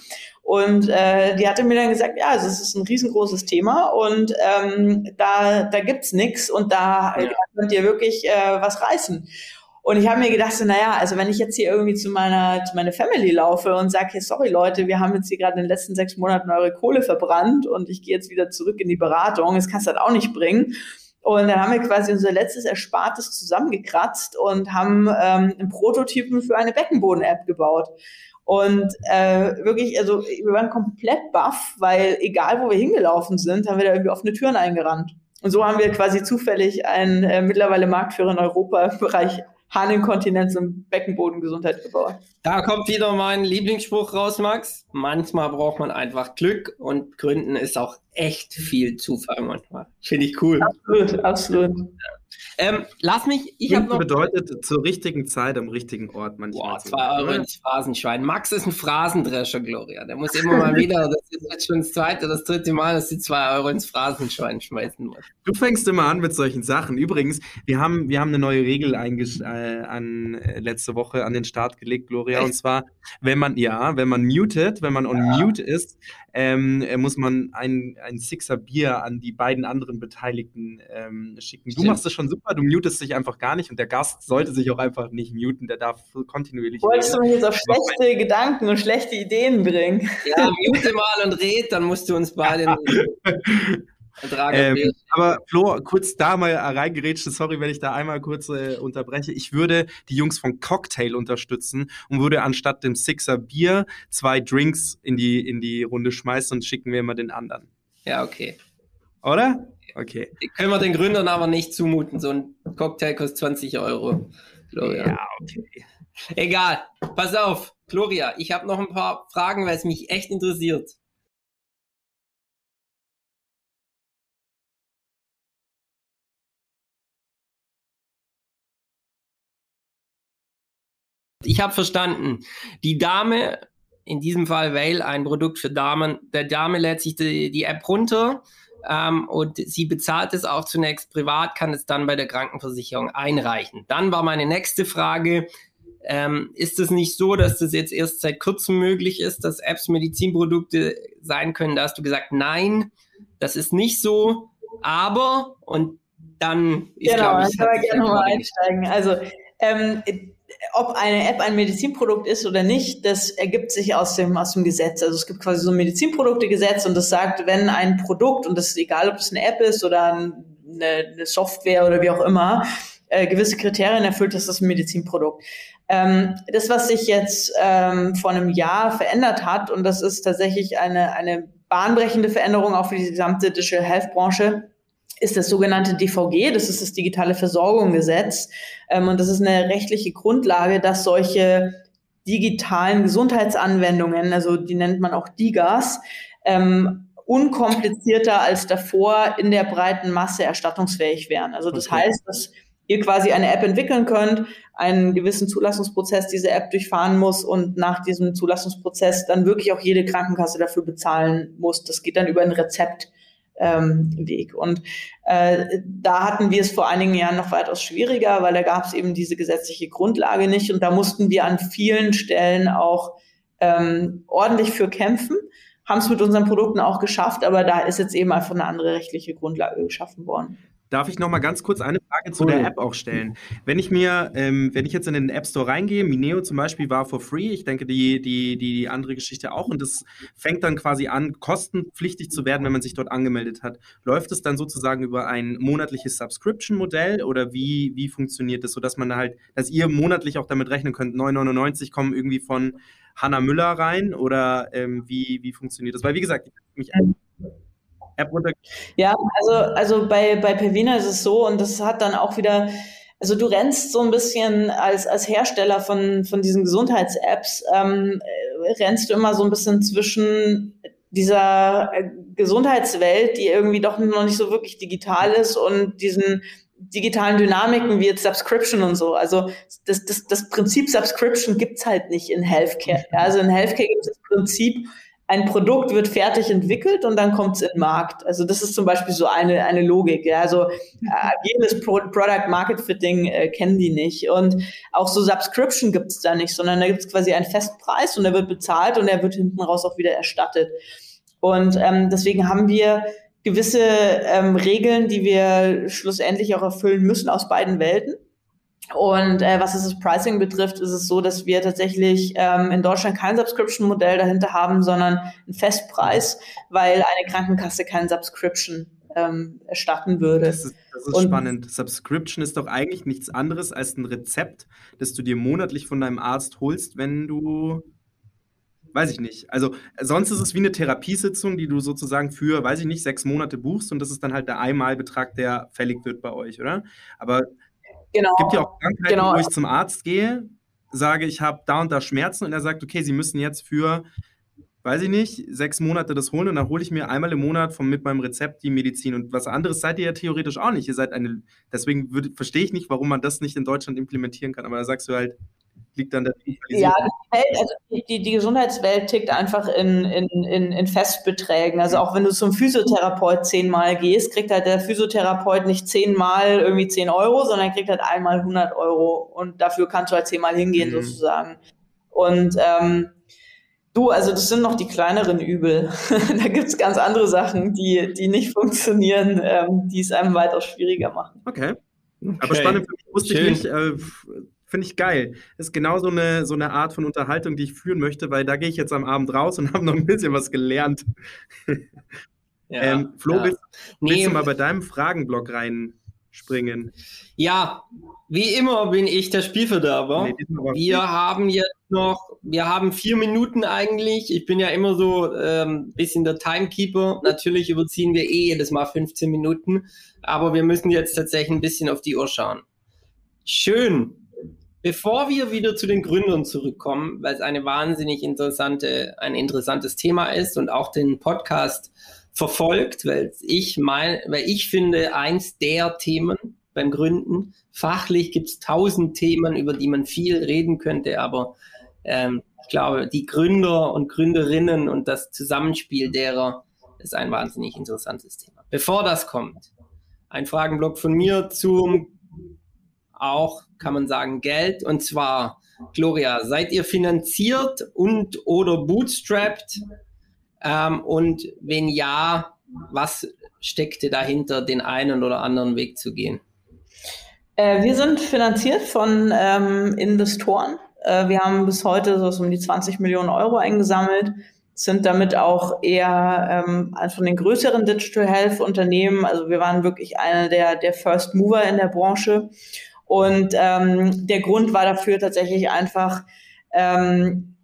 Und äh, die hatte mir dann gesagt, ja, also es ist ein riesengroßes Thema und ähm, da, da gibt's nix und da, ja. da könnt ihr wirklich äh, was reißen. Und ich habe mir gedacht, so, naja, also wenn ich jetzt hier irgendwie zu meiner, zu meiner Family laufe und sage, hey, sorry Leute, wir haben jetzt hier gerade in den letzten sechs Monaten eure Kohle verbrannt und ich gehe jetzt wieder zurück in die Beratung, das kannst du halt auch nicht bringen. Und dann haben wir quasi unser letztes Erspartes zusammengekratzt und haben ähm, einen Prototypen für eine Beckenboden-App gebaut. Und äh, wirklich, also wir waren komplett baff, weil egal wo wir hingelaufen sind, haben wir da irgendwie offene Türen eingerannt. Und so haben wir quasi zufällig einen äh, mittlerweile Marktführer in Europa im Bereich Harninkontinenz und Beckenbodengesundheit gebaut. Da kommt wieder mein Lieblingsspruch raus, Max. Manchmal braucht man einfach Glück und Gründen ist auch echt viel Zufall manchmal. Finde ich cool. Absolut, absolut. Ähm, lass mich, ich habe noch. bedeutet zur richtigen Zeit am richtigen Ort manchmal. Boah, zwei Euro ins Phrasenschwein. Max ist ein Phrasendrescher, Gloria. Der muss immer mal wieder, das ist jetzt schon das zweite, das dritte Mal, dass sie zwei Euro ins Phrasenschwein schmeißen muss. Du fängst immer an mit solchen Sachen. Übrigens, wir haben, wir haben eine neue Regel äh, an, äh, letzte Woche an den Start gelegt, Gloria. Echt? Und zwar, wenn man, ja, wenn man mutet, wenn man on ja. mute ist, ähm, äh, muss man ein, ein Sixer Bier an die beiden anderen Beteiligten ähm, schicken. Stimmt. Du machst das schon super, du mutest dich einfach gar nicht und der Gast sollte sich auch einfach nicht muten, der darf kontinuierlich. Wolltest reden. du mich jetzt auf schlechte Gedanken und schlechte Ideen bringen? Ja, mute mal und red, dann musst du uns beide. Ähm, aber Flo, kurz da mal reingerätscht, sorry, wenn ich da einmal kurz äh, unterbreche. Ich würde die Jungs von Cocktail unterstützen und würde anstatt dem Sixer Bier zwei Drinks in die, in die Runde schmeißen und schicken wir immer den anderen. Ja, okay. Oder? Okay. Können wir den Gründern aber nicht zumuten. So ein Cocktail kostet 20 Euro. Gloria. Ja, okay. Egal. Pass auf, Gloria, ich habe noch ein paar Fragen, weil es mich echt interessiert. Ich habe verstanden. Die Dame, in diesem Fall Vale, ein Produkt für Damen, der Dame lädt sich die, die App runter ähm, und sie bezahlt es auch zunächst privat, kann es dann bei der Krankenversicherung einreichen. Dann war meine nächste Frage, Ähm, ist es nicht so, dass das jetzt erst seit kurzem möglich ist, dass Apps Medizinprodukte sein können? Da hast du gesagt, nein, das ist nicht so, aber und dann ist, genau, ich, da gerne mal einsteigen. Also ähm, ob eine App ein Medizinprodukt ist oder nicht, das ergibt sich aus dem, aus dem Gesetz. Also es gibt quasi so ein Medizinproduktegesetz und das sagt, wenn ein Produkt, und das ist egal, ob es eine App ist oder eine, eine Software oder wie auch immer, äh, gewisse Kriterien erfüllt, ist das ein Medizinprodukt. Ähm, das, was sich jetzt ähm, vor einem Jahr verändert hat, und das ist tatsächlich eine, eine bahnbrechende Veränderung auch für die gesamte Digital Health Branche, ist das sogenannte DVG, das ist das digitale Versorgungsgesetz. Ähm, und das ist eine rechtliche Grundlage, dass solche digitalen Gesundheitsanwendungen, also die nennt man auch DIGAs, ähm, unkomplizierter als davor in der breiten Masse erstattungsfähig wären. Also das okay. heißt, dass ihr quasi eine App entwickeln könnt, einen gewissen Zulassungsprozess diese App durchfahren muss und nach diesem Zulassungsprozess dann wirklich auch jede Krankenkasse dafür bezahlen muss. Das geht dann über ein Rezept ähm, Weg. Und äh, da hatten wir es vor einigen Jahren noch weitaus schwieriger, weil da gab es eben diese gesetzliche Grundlage nicht und da mussten wir an vielen Stellen auch ähm, ordentlich für kämpfen, haben es mit unseren Produkten auch geschafft, aber da ist jetzt eben einfach eine andere rechtliche Grundlage geschaffen worden. Darf ich noch mal ganz kurz eine Frage zu der App auch stellen? Wenn ich mir, ähm, wenn ich jetzt in den App Store reingehe, Mineo zum Beispiel war for free, ich denke die, die, die andere Geschichte auch und das fängt dann quasi an, kostenpflichtig zu werden, wenn man sich dort angemeldet hat. Läuft es dann sozusagen über ein monatliches Subscription-Modell oder wie, wie funktioniert das, sodass man halt, dass ihr monatlich auch damit rechnen könnt, 9,99 kommen irgendwie von Hanna Müller rein oder ähm, wie, wie funktioniert das? Weil wie gesagt, ich mich runter. Ja, also, also bei, bei Pevina ist es so und das hat dann auch wieder, also du rennst so ein bisschen als, als Hersteller von, von diesen Gesundheits-Apps, ähm, rennst du immer so ein bisschen zwischen dieser Gesundheitswelt, die irgendwie doch noch nicht so wirklich digital ist und diesen digitalen Dynamiken wie jetzt Subscription und so. Also das, das, das Prinzip Subscription gibt's halt nicht in Healthcare. Ja, also in Healthcare gibt es das Prinzip, ein Produkt wird fertig entwickelt und dann kommt es in den Markt. Also das ist zum Beispiel so eine, eine Logik. Ja. Also agiles Pro Product Market Fitting äh, kennen die nicht. Und auch so Subscription gibt es da nicht, sondern da gibt es quasi einen Festpreis und der wird bezahlt und der wird hinten raus auch wieder erstattet. Und ähm, deswegen haben wir gewisse ähm, Regeln, die wir schlussendlich auch erfüllen müssen aus beiden Welten. Und äh, was das Pricing betrifft, ist es so, dass wir tatsächlich ähm, in Deutschland kein Subscription-Modell dahinter haben, sondern einen Festpreis, weil eine Krankenkasse kein Subscription ähm, erstatten würde. Das ist, das ist spannend. Subscription ist doch eigentlich nichts anderes als ein Rezept, das du dir monatlich von deinem Arzt holst, wenn du weiß ich nicht. Also sonst ist es wie eine Therapiesitzung, die du sozusagen für, weiß ich nicht, sechs Monate buchst und das ist dann halt der Einmalbetrag, der fällig wird bei euch, oder? Aber Genau. Es gibt ja auch Krankheiten, genau. wo ich zum Arzt gehe, sage, ich habe da und da Schmerzen und er sagt, okay, Sie müssen jetzt für, weiß ich nicht, sechs Monate das holen und dann hole ich mir einmal im Monat vom, mit meinem Rezept die Medizin. Und was anderes seid ihr ja theoretisch auch nicht. Ihr seid eine, deswegen verstehe ich nicht, warum man das nicht in Deutschland implementieren kann. Aber da sagst du halt, liegt an der Ja, die, Welt, also die, die, Gesundheitswelt tickt einfach in, in, in, in Festbeträgen. Also auch wenn du zum Physiotherapeut zehnmal gehst, kriegt halt der Physiotherapeut nicht zehnmal irgendwie zehn Euro, sondern kriegt halt einmal 100 Euro und dafür kannst du halt zehnmal hingehen mhm. sozusagen. Und ähm, du, also das sind noch die kleineren Übel. da gibt's ganz andere Sachen, die, die nicht funktionieren, ähm, die es einem weitaus schwieriger machen. Okay. okay. Aber spannend für mich wusste Schön. ich nicht, äh, Finde ich geil. Das ist genau so eine, so eine Art von Unterhaltung, die ich führen möchte, weil da gehe ich jetzt am Abend raus und habe noch ein bisschen was gelernt. Ja, ähm, Flo, ja. willst, willst nee. du mal bei deinem Fragenblock reinspringen? Ja, wie immer bin ich der Spielverderber. Nee, wir haben jetzt noch, wir haben vier Minuten eigentlich. Ich bin ja immer so ein ähm, bisschen der Timekeeper. Natürlich überziehen wir eh jedes Mal 15 Minuten, aber wir müssen jetzt tatsächlich ein bisschen auf die Uhr schauen. Schön, Bevor wir wieder zu den Gründern zurückkommen, weil es eine wahnsinnig interessante, ein interessantes Thema ist und auch den Podcast verfolgt, weil ich mein, weil ich finde, eins der Themen beim Gründen, fachlich gibt es tausend Themen, über die man viel reden könnte, aber ähm, ich glaube, die Gründer und Gründerinnen und das Zusammenspiel derer ist ein wahnsinnig interessantes Thema. Bevor das kommt, ein Fragenblock von mir zum auch, kann man sagen, Geld. Und zwar, Gloria, seid ihr finanziert und oder bootstrapped? Ähm, und wenn ja, was steckte dahinter, den einen oder anderen Weg zu gehen? Äh, wir sind finanziert von ähm, Investoren. Äh, wir haben bis heute so um die 20 Millionen Euro eingesammelt, sind damit auch eher ähm, von den größeren Digital Health Unternehmen. Also wir waren wirklich einer der, der First Mover in der Branche. Und ähm, der Grund war dafür tatsächlich einfach, ähm,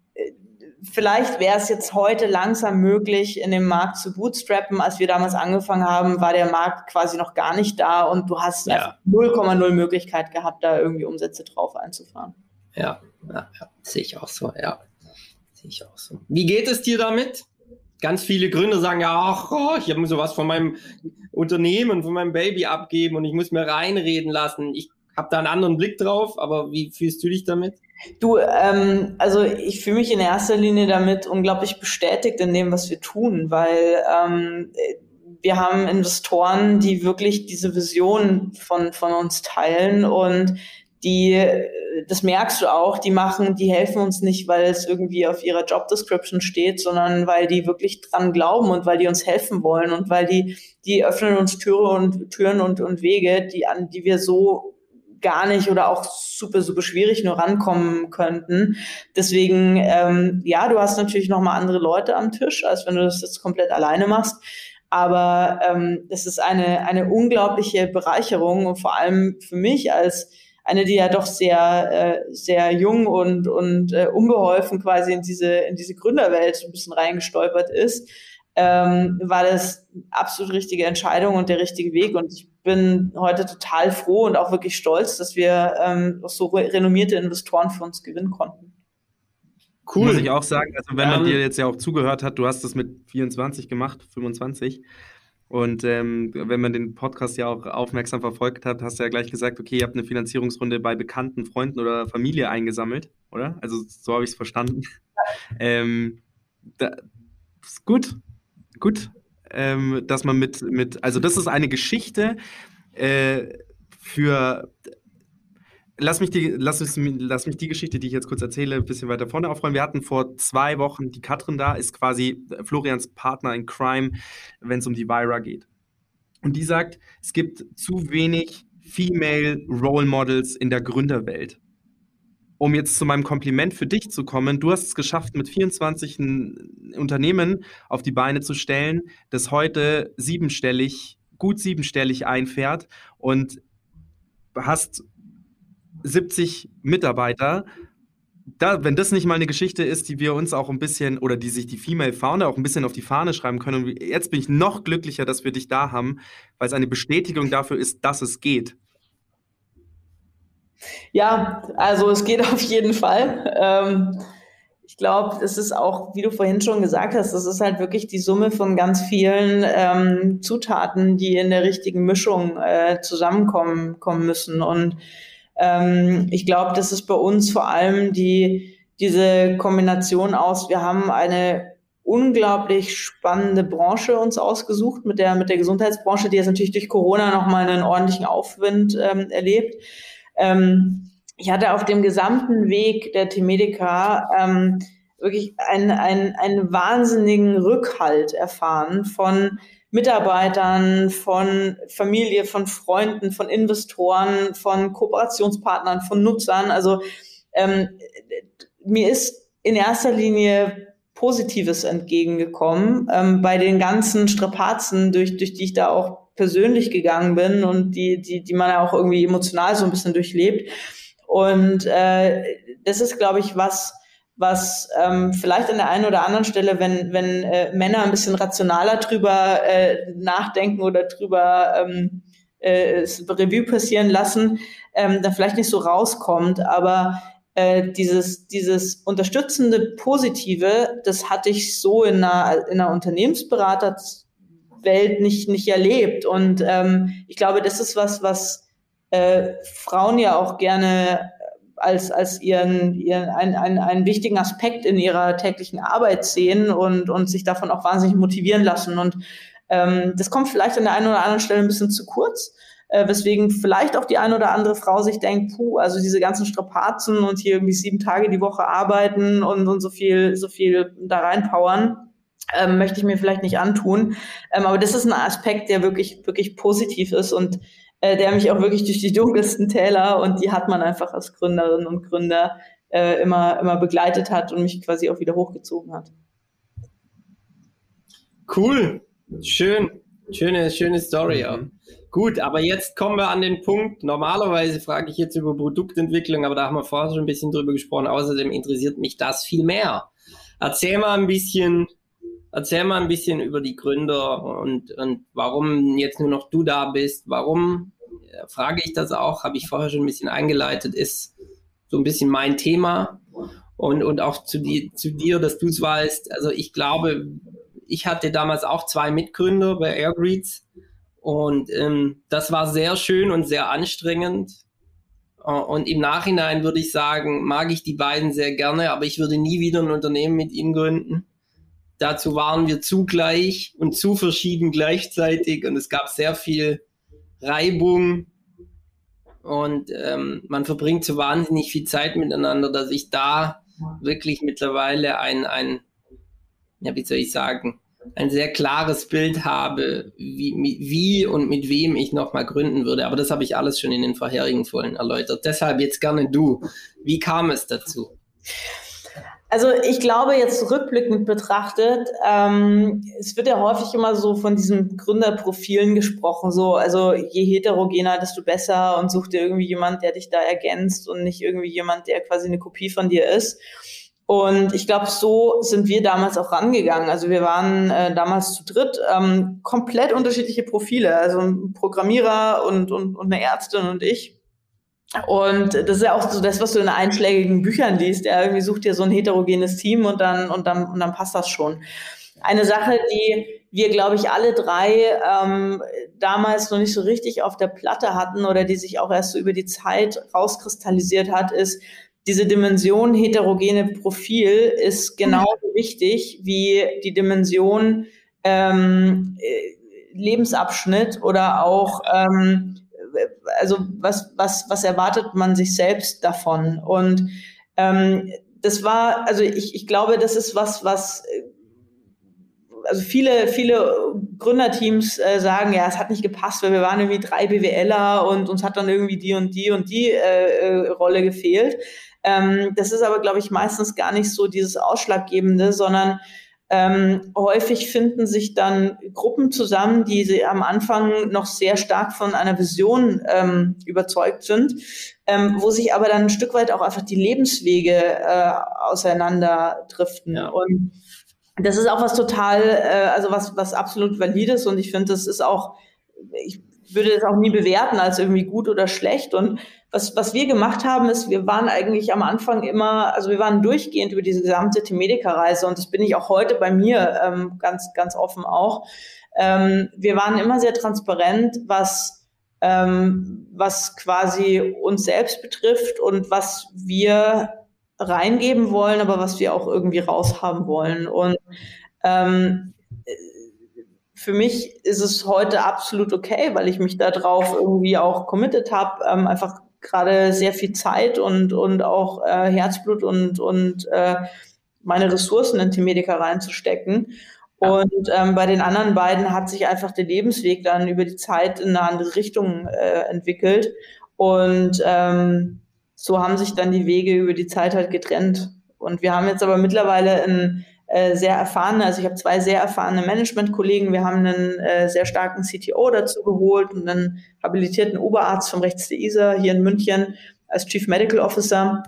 vielleicht wäre es jetzt heute langsam möglich, in dem Markt zu bootstrappen. Als wir damals angefangen haben, war der Markt quasi noch gar nicht da und du hast ja. 0,0 Möglichkeit gehabt, da irgendwie Umsätze drauf einzufahren. Ja, ja, ja. sehe ich auch so, ja. Sehe ich auch so. Wie geht es dir damit? Ganz viele Gründer sagen ja, ach, oh, ich muss sowas von meinem Unternehmen, von meinem Baby abgeben und ich muss mir reinreden lassen. Ich habe da einen anderen Blick drauf, aber wie fühlst du dich damit? Du, ähm, also ich fühle mich in erster Linie damit unglaublich bestätigt in dem, was wir tun, weil ähm, wir haben Investoren, die wirklich diese Vision von, von uns teilen und die, das merkst du auch, die machen, die helfen uns nicht, weil es irgendwie auf ihrer Job Description steht, sondern weil die wirklich dran glauben und weil die uns helfen wollen und weil die, die öffnen uns Türe und Türen und, und Wege, die an, die wir so gar nicht oder auch super, super schwierig nur rankommen könnten. Deswegen, ähm, ja, du hast natürlich nochmal andere Leute am Tisch, als wenn du das jetzt komplett alleine machst. Aber ähm, es ist eine, eine unglaubliche Bereicherung und vor allem für mich als eine, die ja doch sehr, äh, sehr jung und, und äh, unbeholfen quasi in diese, in diese Gründerwelt ein bisschen reingestolpert ist, ähm, war das absolut richtige Entscheidung und der richtige Weg. Und ich bin heute total froh und auch wirklich stolz, dass wir ähm, so renommierte Investoren für uns gewinnen konnten. Cool. Muss ich auch sagen, also wenn man um, dir jetzt ja auch zugehört hat, du hast das mit 24 gemacht, 25. Und ähm, wenn man den Podcast ja auch aufmerksam verfolgt hat, hast du ja gleich gesagt, okay, ihr habt eine Finanzierungsrunde bei bekannten Freunden oder Familie eingesammelt, oder? Also so habe ich es verstanden. ähm, da, ist gut, gut, ähm, dass man mit, mit, also das ist eine Geschichte äh, für Lass mich, die, lass, lass mich die Geschichte, die ich jetzt kurz erzähle, ein bisschen weiter vorne aufrollen. Wir hatten vor zwei Wochen die Katrin da, ist quasi Florians Partner in Crime, wenn es um die Vira geht. Und die sagt, es gibt zu wenig Female Role Models in der Gründerwelt. Um jetzt zu meinem Kompliment für dich zu kommen, du hast es geschafft, mit 24 ein Unternehmen auf die Beine zu stellen, das heute siebenstellig, gut siebenstellig einfährt und hast 70 Mitarbeiter. Da, wenn das nicht mal eine Geschichte ist, die wir uns auch ein bisschen oder die sich die Female Founder auch ein bisschen auf die Fahne schreiben können. Und jetzt bin ich noch glücklicher, dass wir dich da haben, weil es eine Bestätigung dafür ist, dass es geht. Ja, also es geht auf jeden Fall. Ähm, ich glaube, es ist auch, wie du vorhin schon gesagt hast, das ist halt wirklich die Summe von ganz vielen ähm, Zutaten, die in der richtigen Mischung äh, zusammenkommen kommen müssen. Und ähm, ich glaube, das ist bei uns vor allem die, diese Kombination aus, wir haben eine unglaublich spannende Branche uns ausgesucht mit der, mit der Gesundheitsbranche, die jetzt natürlich durch Corona nochmal einen ordentlichen Aufwind ähm, erlebt. Ähm, ich hatte auf dem gesamten Weg der T-Medica ähm, wirklich einen, einen, einen wahnsinnigen Rückhalt erfahren von Mitarbeitern, von Familie, von Freunden, von Investoren, von Kooperationspartnern, von Nutzern. Also ähm, mir ist in erster Linie Positives entgegengekommen ähm, bei den ganzen Strapazen, durch, durch die ich da auch persönlich gegangen bin und die, die, die man ja auch irgendwie emotional so ein bisschen durchlebt. Und äh, das ist, glaube ich, was, was ähm, vielleicht an der einen oder anderen Stelle, wenn, wenn äh, Männer ein bisschen rationaler drüber äh, nachdenken oder drüber ähm, äh, Revue passieren lassen, ähm, dann vielleicht nicht so rauskommt. Aber äh, dieses, dieses unterstützende Positive, das hatte ich so in einer, in einer Unternehmensberaterwelt nicht, nicht erlebt. Und ähm, ich glaube, das ist was, was äh, Frauen ja auch gerne als, als ihren, ihren einen, einen, einen wichtigen Aspekt in ihrer täglichen Arbeit sehen und, und sich davon auch wahnsinnig motivieren lassen. Und ähm, das kommt vielleicht an der einen oder anderen Stelle ein bisschen zu kurz. äh, weswegen vielleicht auch die eine oder andere Frau sich denkt, puh, also diese ganzen Strapazen und hier irgendwie sieben Tage die Woche arbeiten und, und so viel, so viel da reinpowern. Ähm, möchte ich mir vielleicht nicht antun. Ähm, aber das ist ein Aspekt, der wirklich, wirklich positiv ist und äh, der mich auch wirklich durch die dunkelsten Täler und die hat man einfach als Gründerin und Gründer äh, immer, immer begleitet hat und mich quasi auch wieder hochgezogen hat. Cool, schön, schöne, schöne Story. Ja. Gut, aber jetzt kommen wir an den Punkt. Normalerweise frage ich jetzt über Produktentwicklung, aber da haben wir vorher schon ein bisschen drüber gesprochen. Außerdem interessiert mich das viel mehr. Erzähl mal ein bisschen, erzähl mal ein bisschen über die Gründer und, und warum jetzt nur noch du da bist. Warum äh, frage ich das auch? Habe ich vorher schon ein bisschen eingeleitet. Ist so ein bisschen mein Thema und, und auch zu, die, zu dir, dass du es weißt. Also ich glaube, ich hatte damals auch zwei Mitgründer bei Airgreets und ähm, das war sehr schön und sehr anstrengend. Äh, und im Nachhinein würde ich sagen, mag ich die beiden sehr gerne, aber ich würde nie wieder ein Unternehmen mit ihnen gründen. Dazu waren wir zugleich und zu verschieden gleichzeitig und es gab sehr viel Reibung und ähm, man verbringt so wahnsinnig viel Zeit miteinander, dass ich da wirklich mittlerweile ein, ein ja, wie soll ich sagen, ein sehr klares Bild habe, wie, wie und mit wem ich nochmal gründen würde. Aber das habe ich alles schon in den vorherigen Folgen erläutert. Deshalb jetzt gerne du. Wie kam es dazu? Also ich glaube jetzt rückblickend betrachtet, ähm, es wird ja häufig immer so von diesen Gründerprofilen gesprochen, so also je heterogener, desto besser und such dir irgendwie jemand, der dich da ergänzt und nicht irgendwie jemand, der quasi eine Kopie von dir ist. Und ich glaube, so sind wir damals auch rangegangen. Also wir waren äh, damals zu dritt, ähm, komplett unterschiedliche Profile, also ein Programmierer und, und, und eine Ärztin und ich. Und das ist ja auch so das, was du in einschlägigen Büchern liest. Ja, irgendwie sucht dir so ein heterogenes Team und dann, und dann, und dann passt das schon. Eine Sache, die wir, glaube ich, alle drei ähm, damals noch nicht so richtig auf der Platte hatten oder die sich auch erst so über die Zeit rauskristallisiert hat, ist, diese Dimension heterogene Profil ist genauso wichtig wie die Dimension ähm, äh, Lebensabschnitt oder auch ähm, also was, was, was erwartet man sich selbst davon? Und ähm, das war, also ich, ich glaube, das ist was, was also viele, viele Gründerteams äh, sagen, ja, es hat nicht gepasst, weil wir waren irgendwie drei BWLer und uns hat dann irgendwie die und die und die äh, äh, Rolle gefehlt. Ähm, das ist aber, glaube ich, meistens gar nicht so dieses Ausschlaggebende, sondern ähm, häufig finden sich dann Gruppen zusammen, die sie am Anfang noch sehr stark von einer Vision ähm, überzeugt sind, ähm, wo sich aber dann ein Stück weit auch einfach die Lebenswege äh, auseinanderdriften. Ja. Und das ist auch was total, äh, also was, was absolut valides und ich finde, das ist auch, ich würde das auch nie bewerten als irgendwie gut oder schlecht. Und was, was wir gemacht haben, ist, wir waren eigentlich am Anfang immer, also wir waren durchgehend über diese gesamte Themedica-Reise und das bin ich auch heute bei mir ähm, ganz, ganz offen auch. Ähm, wir waren immer sehr transparent, was, ähm, was quasi uns selbst betrifft und was wir reingeben wollen, aber was wir auch irgendwie raushaben wollen. Und ähm, für mich ist es heute absolut okay, weil ich mich darauf irgendwie auch committed habe, ähm, einfach gerade sehr viel Zeit und, und auch äh, Herzblut und, und äh, meine Ressourcen in Themedica reinzustecken. Und ähm, bei den anderen beiden hat sich einfach der Lebensweg dann über die Zeit in eine andere Richtung äh, entwickelt. Und ähm, so haben sich dann die Wege über die Zeit halt getrennt. Und wir haben jetzt aber mittlerweile ein äh, sehr erfahrene, also ich habe zwei sehr erfahrene Management-Kollegen. Wir haben einen äh, sehr starken CTO dazu geholt und einen habilitierten Oberarzt vom Rechts der ISA hier in München als Chief Medical Officer.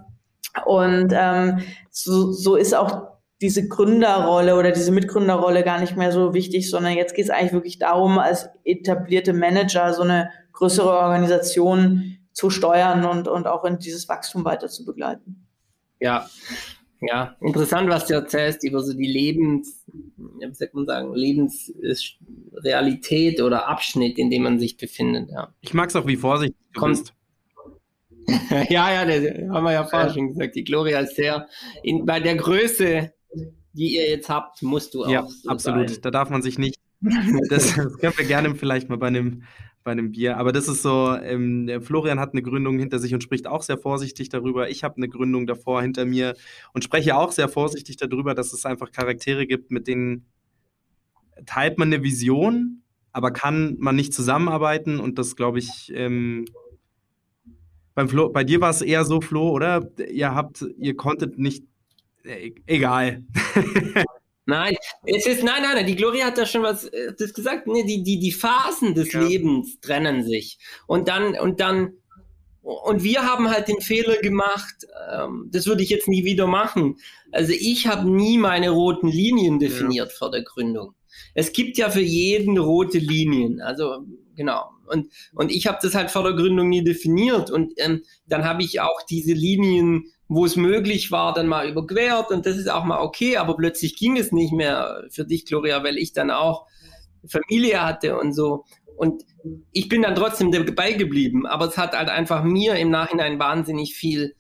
Und ähm, so, so ist auch diese Gründerrolle oder diese Mitgründerrolle gar nicht mehr so wichtig, sondern jetzt geht es eigentlich wirklich darum, als etablierte Manager so eine größere Organisation zu steuern und, und auch in dieses Wachstum weiter zu begleiten. Ja, ja, interessant, was du erzählst über so die Lebens, wie sagt man sagen, Lebensrealität oder Abschnitt, in dem man sich befindet. Ja. Ich mag es auch, wie vorsichtig du Kommt. ja, ja, das haben wir ja vorher schon gesagt. Die Gloria ist sehr, in, bei der Größe, die ihr jetzt habt, musst du auch. Ja, so absolut. Sein. Da darf man sich nicht das, das können wir gerne vielleicht mal bei einem bei einem Bier. Aber das ist so, ähm, Florian hat eine Gründung hinter sich und spricht auch sehr vorsichtig darüber. Ich habe eine Gründung davor hinter mir und spreche auch sehr vorsichtig darüber, dass es einfach Charaktere gibt, mit denen teilt man eine Vision, aber kann man nicht zusammenarbeiten und das glaube ich. Ähm, beim Flo, bei dir war es eher so, Flo, oder? Ihr habt, ihr konntet nicht. Äh, egal. Nein, es ist, nein, nein, nein, die Gloria hat da schon was äh, das gesagt, ne, die, die, die Phasen des ja. Lebens trennen sich. Und dann, und dann, und wir haben halt den Fehler gemacht, ähm, das würde ich jetzt nie wieder machen. Also ich habe nie meine roten Linien definiert ja. vor der Gründung. Es gibt ja für jeden rote Linien, also genau. Und, und ich habe das halt vor der Gründung nie definiert. Und ähm, dann habe ich auch diese Linien wo es möglich war, dann mal überquert und das ist auch mal okay, aber plötzlich ging es nicht mehr für dich, Gloria, weil ich dann auch Familie hatte und so. Und ich bin dann trotzdem dabei geblieben, aber es hat halt einfach mir im Nachhinein wahnsinnig viel,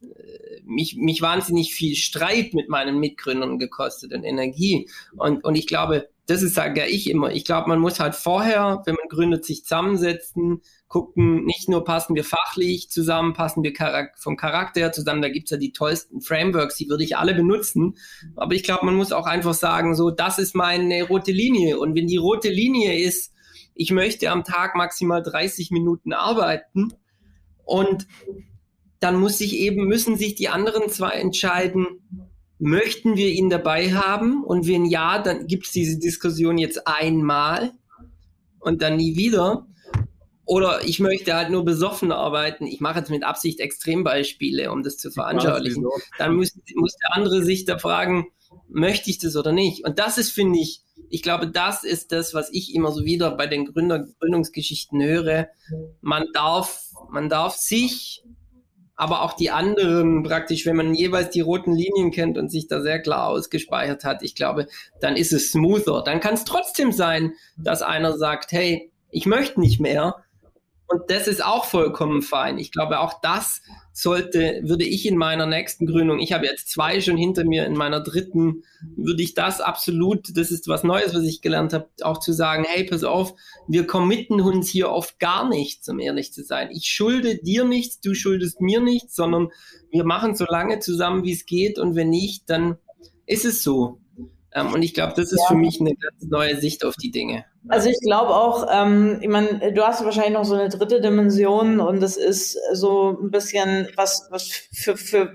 äh, mich, mich wahnsinnig viel Streit mit meinen Mitgründern gekostet und Energie. Und, und ich glaube, das ist, sage ja ich immer, ich glaube, man muss halt vorher, wenn man gründet, sich zusammensetzen, gucken, nicht nur passen wir fachlich zusammen, passen wir vom Charakter her zusammen, da gibt's ja die tollsten Frameworks, die würde ich alle benutzen. Aber ich glaube, man muss auch einfach sagen, so, das ist meine rote Linie. Und wenn die rote Linie ist, ich möchte am Tag maximal 30 Minuten arbeiten und dann muss sich eben, müssen sich die anderen zwei entscheiden, möchten wir ihn dabei haben? Und wenn ja, dann gibt es diese Diskussion jetzt einmal und dann nie wieder. Oder ich möchte halt nur besoffen arbeiten. Ich mache jetzt mit Absicht Extrembeispiele, um das zu veranschaulichen. Dann muss, muss der andere sich da fragen, möchte ich das oder nicht? Und das ist, finde ich, ich glaube, das ist das, was ich immer so wieder bei den Gründer, Gründungsgeschichten höre. Man darf, man darf sich, aber auch die anderen praktisch, wenn man jeweils die roten Linien kennt und sich da sehr klar ausgespeichert hat, ich glaube, dann ist es smoother. Dann kann es trotzdem sein, dass einer sagt, hey, ich möchte nicht mehr und das ist auch vollkommen fein. Ich glaube, auch das sollte, würde ich in meiner nächsten Gründung, ich habe jetzt zwei schon hinter mir, in meiner dritten, würde ich das absolut, das ist was Neues, was ich gelernt habe, auch zu sagen, hey, pass auf, wir committen uns hier oft gar nichts, um ehrlich zu sein. Ich schulde dir nichts, du schuldest mir nichts, sondern wir machen so lange zusammen, wie es geht und wenn nicht, dann ist es so. Ähm, und ich glaube, das ist für mich eine ganz neue Sicht auf die Dinge. Also ich glaube auch, ähm, ich meine, du hast wahrscheinlich noch so eine dritte Dimension und das ist so ein bisschen, was, was für, für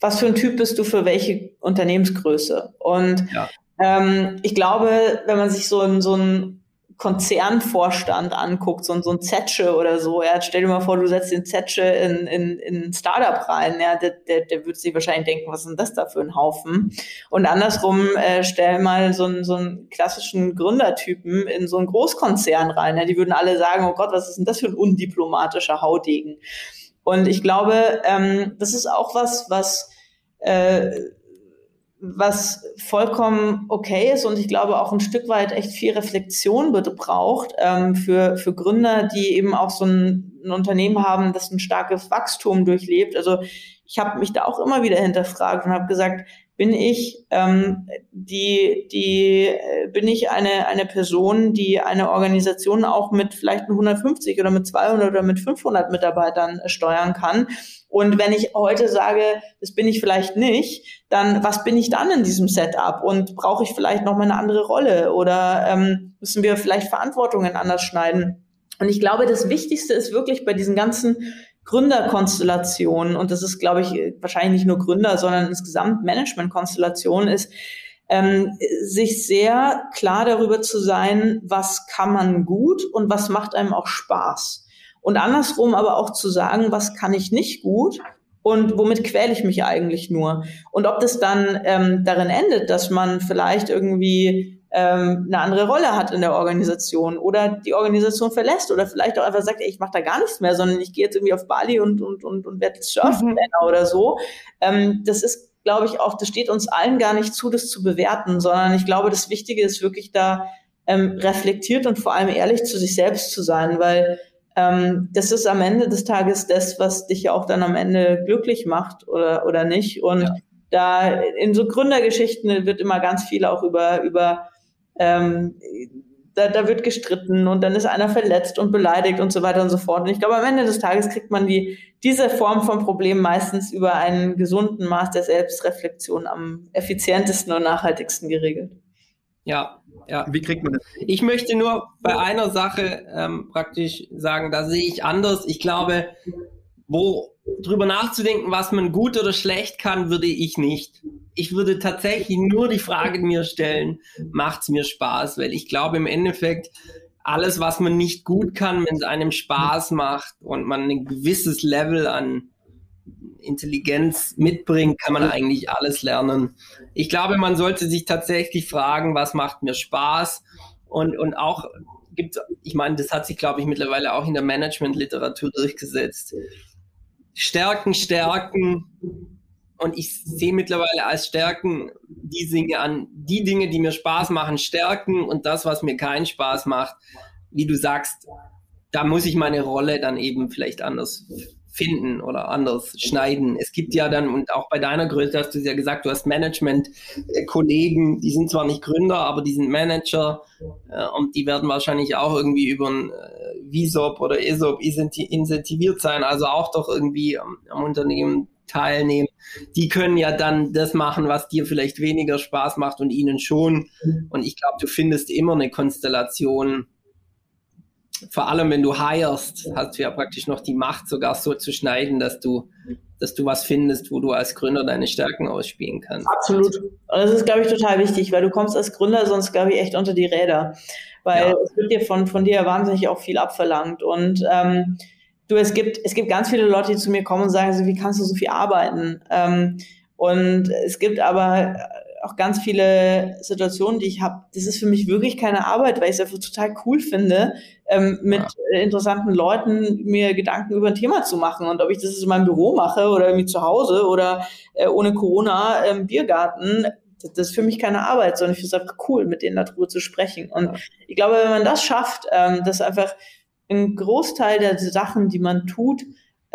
was für ein Typ bist du für welche Unternehmensgröße? Und ja. ähm, ich glaube, wenn man sich so ein, so ein Konzernvorstand anguckt, so, so ein Zetsche oder so, ja, stell dir mal vor, du setzt den Zetsche in, in, in ein Startup rein, ja, der, der, der würde sich wahrscheinlich denken, was ist denn das da für ein Haufen? Und andersrum, äh, stell mal so einen, so einen klassischen Gründertypen in so einen Großkonzern rein, ja, die würden alle sagen, oh Gott, was ist denn das für ein undiplomatischer Haudegen? Und ich glaube, ähm, das ist auch was, was äh, was vollkommen okay ist und ich glaube auch ein Stück weit echt viel Reflexion bitte braucht ähm, für, für Gründer, die eben auch so ein, ein Unternehmen haben, das ein starkes Wachstum durchlebt. Also ich habe mich da auch immer wieder hinterfragt und habe gesagt, bin ich ähm, die die äh, bin ich eine eine Person, die eine Organisation auch mit vielleicht 150 oder mit 200 oder mit 500 Mitarbeitern äh, steuern kann. Und wenn ich heute sage, das bin ich vielleicht nicht, dann was bin ich dann in diesem Setup und brauche ich vielleicht noch mal eine andere Rolle oder ähm, müssen wir vielleicht Verantwortungen anders schneiden? Und ich glaube, das Wichtigste ist wirklich bei diesen ganzen Gründerkonstellation, und das ist, glaube ich, wahrscheinlich nicht nur Gründer, sondern insgesamt Managementkonstellation, ist, ähm, sich sehr klar darüber zu sein, was kann man gut und was macht einem auch Spaß. Und andersrum aber auch zu sagen, was kann ich nicht gut und womit quäle ich mich eigentlich nur. Und ob das dann ähm, darin endet, dass man vielleicht irgendwie ähm, eine andere Rolle hat in der Organisation oder die Organisation verlässt oder vielleicht auch einfach sagt, ey, ich mache da gar nichts mehr, sondern ich gehe jetzt irgendwie auf Bali und, und, und, und werde Surftrainer mhm. oder so. Ähm, das ist, glaube ich, auch, das steht uns allen gar nicht zu, das zu bewerten, sondern ich glaube, das Wichtige ist wirklich da ähm, reflektiert und vor allem ehrlich zu sich selbst zu sein, weil ähm, das ist am Ende des Tages das, was dich ja auch dann am Ende glücklich macht oder, oder nicht. Und ja. da in so Gründergeschichten wird immer ganz viel auch über, über ähm, da, da wird gestritten und dann ist einer verletzt und beleidigt und so weiter und so fort. Und ich glaube, am Ende des Tages kriegt man die, diese Form von Problem meistens über einen gesunden Maß der Selbstreflexion am effizientesten und nachhaltigsten geregelt. Ja, ja. Wie kriegt man das? Ich möchte nur bei einer Sache ähm, praktisch sagen, da sehe ich anders. Ich glaube, wo drüber nachzudenken, was man gut oder schlecht kann, würde ich nicht. Ich würde tatsächlich nur die Frage mir stellen, macht es mir Spaß? Weil ich glaube im Endeffekt, alles, was man nicht gut kann, wenn es einem Spaß macht und man ein gewisses Level an Intelligenz mitbringt, kann man eigentlich alles lernen. Ich glaube, man sollte sich tatsächlich fragen, was macht mir Spaß und, und auch gibt, ich meine, das hat sich, glaube ich, mittlerweile auch in der Management-Literatur durchgesetzt. Stärken, Stärken. Und ich sehe mittlerweile als Stärken die Dinge an, die Dinge, die mir Spaß machen, Stärken und das, was mir keinen Spaß macht, wie du sagst, da muss ich meine Rolle dann eben vielleicht anders finden oder anders schneiden. Es gibt ja dann, und auch bei deiner Größe hast du ja gesagt, du hast Management-Kollegen, die sind zwar nicht Gründer, aber die sind Manager äh, und die werden wahrscheinlich auch irgendwie über ein äh, VSOP oder ESOP incentiviert sein, also auch doch irgendwie am, am Unternehmen teilnehmen. Die können ja dann das machen, was dir vielleicht weniger Spaß macht und ihnen schon. Und ich glaube, du findest immer eine Konstellation, vor allem wenn du hirest, hast du ja praktisch noch die Macht, sogar so zu schneiden, dass du, dass du was findest, wo du als Gründer deine Stärken ausspielen kannst. Absolut. Und das ist, glaube ich, total wichtig, weil du kommst als Gründer sonst, glaube ich, echt unter die Räder. Weil ja. es wird dir von, von dir wahnsinnig auch viel abverlangt. Und ähm, du, es gibt, es gibt ganz viele Leute, die zu mir kommen und sagen, so, wie kannst du so viel arbeiten? Ähm, und es gibt aber auch ganz viele Situationen, die ich habe. Das ist für mich wirklich keine Arbeit, weil ich es einfach total cool finde, ähm, mit ja. interessanten Leuten mir Gedanken über ein Thema zu machen. Und ob ich das in meinem Büro mache oder irgendwie zu Hause oder äh, ohne Corona im Biergarten, das, das ist für mich keine Arbeit, sondern ich finde es einfach cool, mit denen darüber zu sprechen. Und ja. ich glaube, wenn man das schafft, ähm, dass einfach ein Großteil der Sachen, die man tut,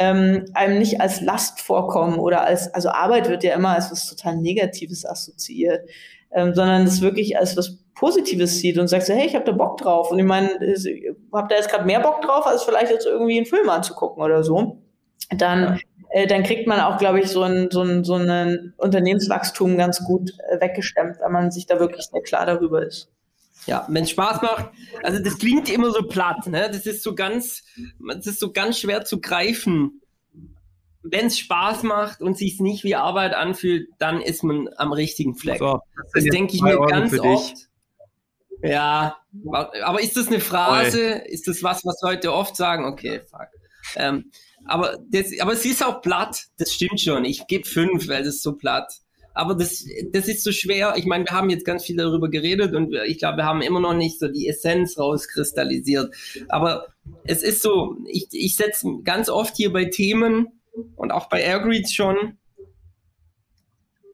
ähm, einem nicht als Last vorkommen oder als, also Arbeit wird ja immer als was total Negatives assoziiert, ähm, sondern es wirklich als was Positives sieht und sagt so, hey, ich habe da Bock drauf. Und ich meine, habt da jetzt gerade mehr Bock drauf, als vielleicht jetzt irgendwie einen Film anzugucken oder so. Dann, äh, dann kriegt man auch, glaube ich, so ein, so ein, so ein Unternehmenswachstum ganz gut äh, weggestemmt, wenn man sich da wirklich sehr klar darüber ist. Ja, wenn es Spaß macht, also das klingt immer so platt, ne? Das ist so ganz, das ist so ganz schwer zu greifen. Wenn es Spaß macht und sich nicht wie Arbeit anfühlt, dann ist man am richtigen Fleck. So, das, das denke ich mir ganz oft. Ja, aber ist das eine Phrase? Oi. Ist das was, was Leute oft sagen? Okay, fuck. Ähm, aber, das, aber es ist auch platt, das stimmt schon. Ich gebe fünf, weil es so platt. Aber das, das ist so schwer. Ich meine, wir haben jetzt ganz viel darüber geredet und ich glaube, wir haben immer noch nicht so die Essenz rauskristallisiert. Aber es ist so, ich, ich setze ganz oft hier bei Themen und auch bei Airgreets schon,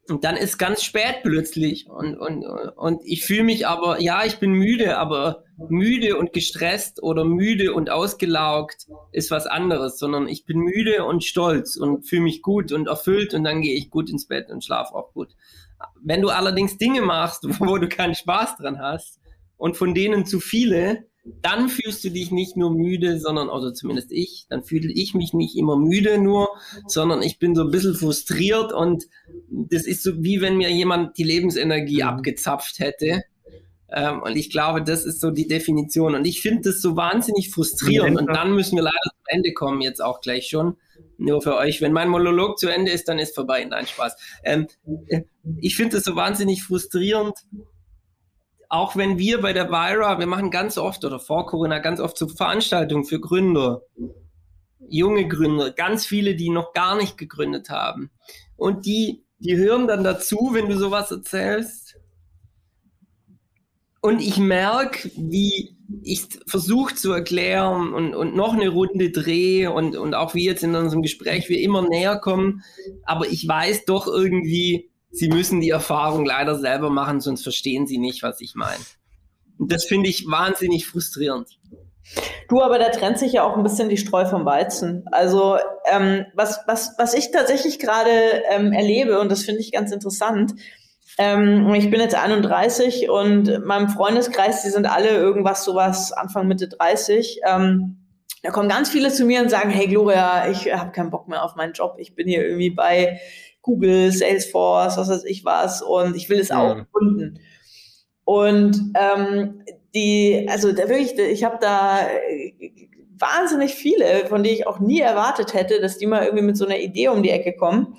und dann ist ganz spät plötzlich und, und, und ich fühle mich aber, ja, ich bin müde, aber müde und gestresst oder müde und ausgelaugt ist was anderes, sondern ich bin müde und stolz und fühle mich gut und erfüllt und dann gehe ich gut ins Bett und schlafe auch gut. Wenn du allerdings Dinge machst, wo du keinen Spaß dran hast und von denen zu viele, dann fühlst du dich nicht nur müde, sondern, also zumindest ich, dann fühle ich mich nicht immer müde nur, sondern ich bin so ein bisschen frustriert und das ist so wie wenn mir jemand die Lebensenergie mhm. abgezapft hätte. Ähm, und ich glaube, das ist so die Definition. Und ich finde das so wahnsinnig frustrierend. Und dann müssen wir leider zum Ende kommen, jetzt auch gleich schon. Nur für euch. Wenn mein Monolog zu Ende ist, dann ist vorbei. Nein, Spaß. Ähm, äh, ich finde das so wahnsinnig frustrierend, auch wenn wir bei der Vira, wir machen ganz oft oder vor Corona ganz oft so Veranstaltungen für Gründer, junge Gründer, ganz viele, die noch gar nicht gegründet haben. Und die, die hören dann dazu, wenn du sowas erzählst. Und ich merke, wie ich versuche zu erklären und, und noch eine Runde drehe und, und auch wie jetzt in unserem Gespräch wir immer näher kommen. Aber ich weiß doch irgendwie, sie müssen die Erfahrung leider selber machen, sonst verstehen sie nicht, was ich meine. Und das finde ich wahnsinnig frustrierend. Du, aber da trennt sich ja auch ein bisschen die Streu vom Weizen. Also ähm, was, was, was ich tatsächlich gerade ähm, erlebe, und das finde ich ganz interessant, Ähm, ich bin jetzt 31 und in meinem Freundeskreis, die sind alle irgendwas sowas Anfang Mitte 30. Ähm, da kommen ganz viele zu mir und sagen, hey Gloria, ich habe keinen Bock mehr auf meinen Job. Ich bin hier irgendwie bei Google, Salesforce, was weiß ich was und ich will es ja. auch gründen. Und ähm, die, also da wirklich, ich habe da äh, wahnsinnig viele, von denen ich auch nie erwartet hätte, dass die mal irgendwie mit so einer Idee um die Ecke kommen.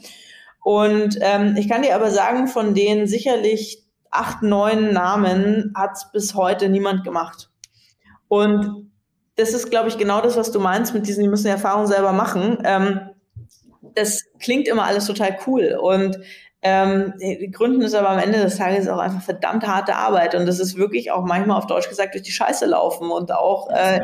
Und ähm, ich kann dir aber sagen, von denen sicherlich acht, neun Namen hat es bis heute niemand gemacht. Und das ist, glaube ich, genau das, was du meinst mit diesen, die müssen die Erfahrung selber machen. Ähm, das klingt immer alles total cool. Und ähm, Gründen ist aber am Ende des Tages auch einfach verdammt harte Arbeit und das ist wirklich auch manchmal auf Deutsch gesagt durch die Scheiße laufen und auch äh,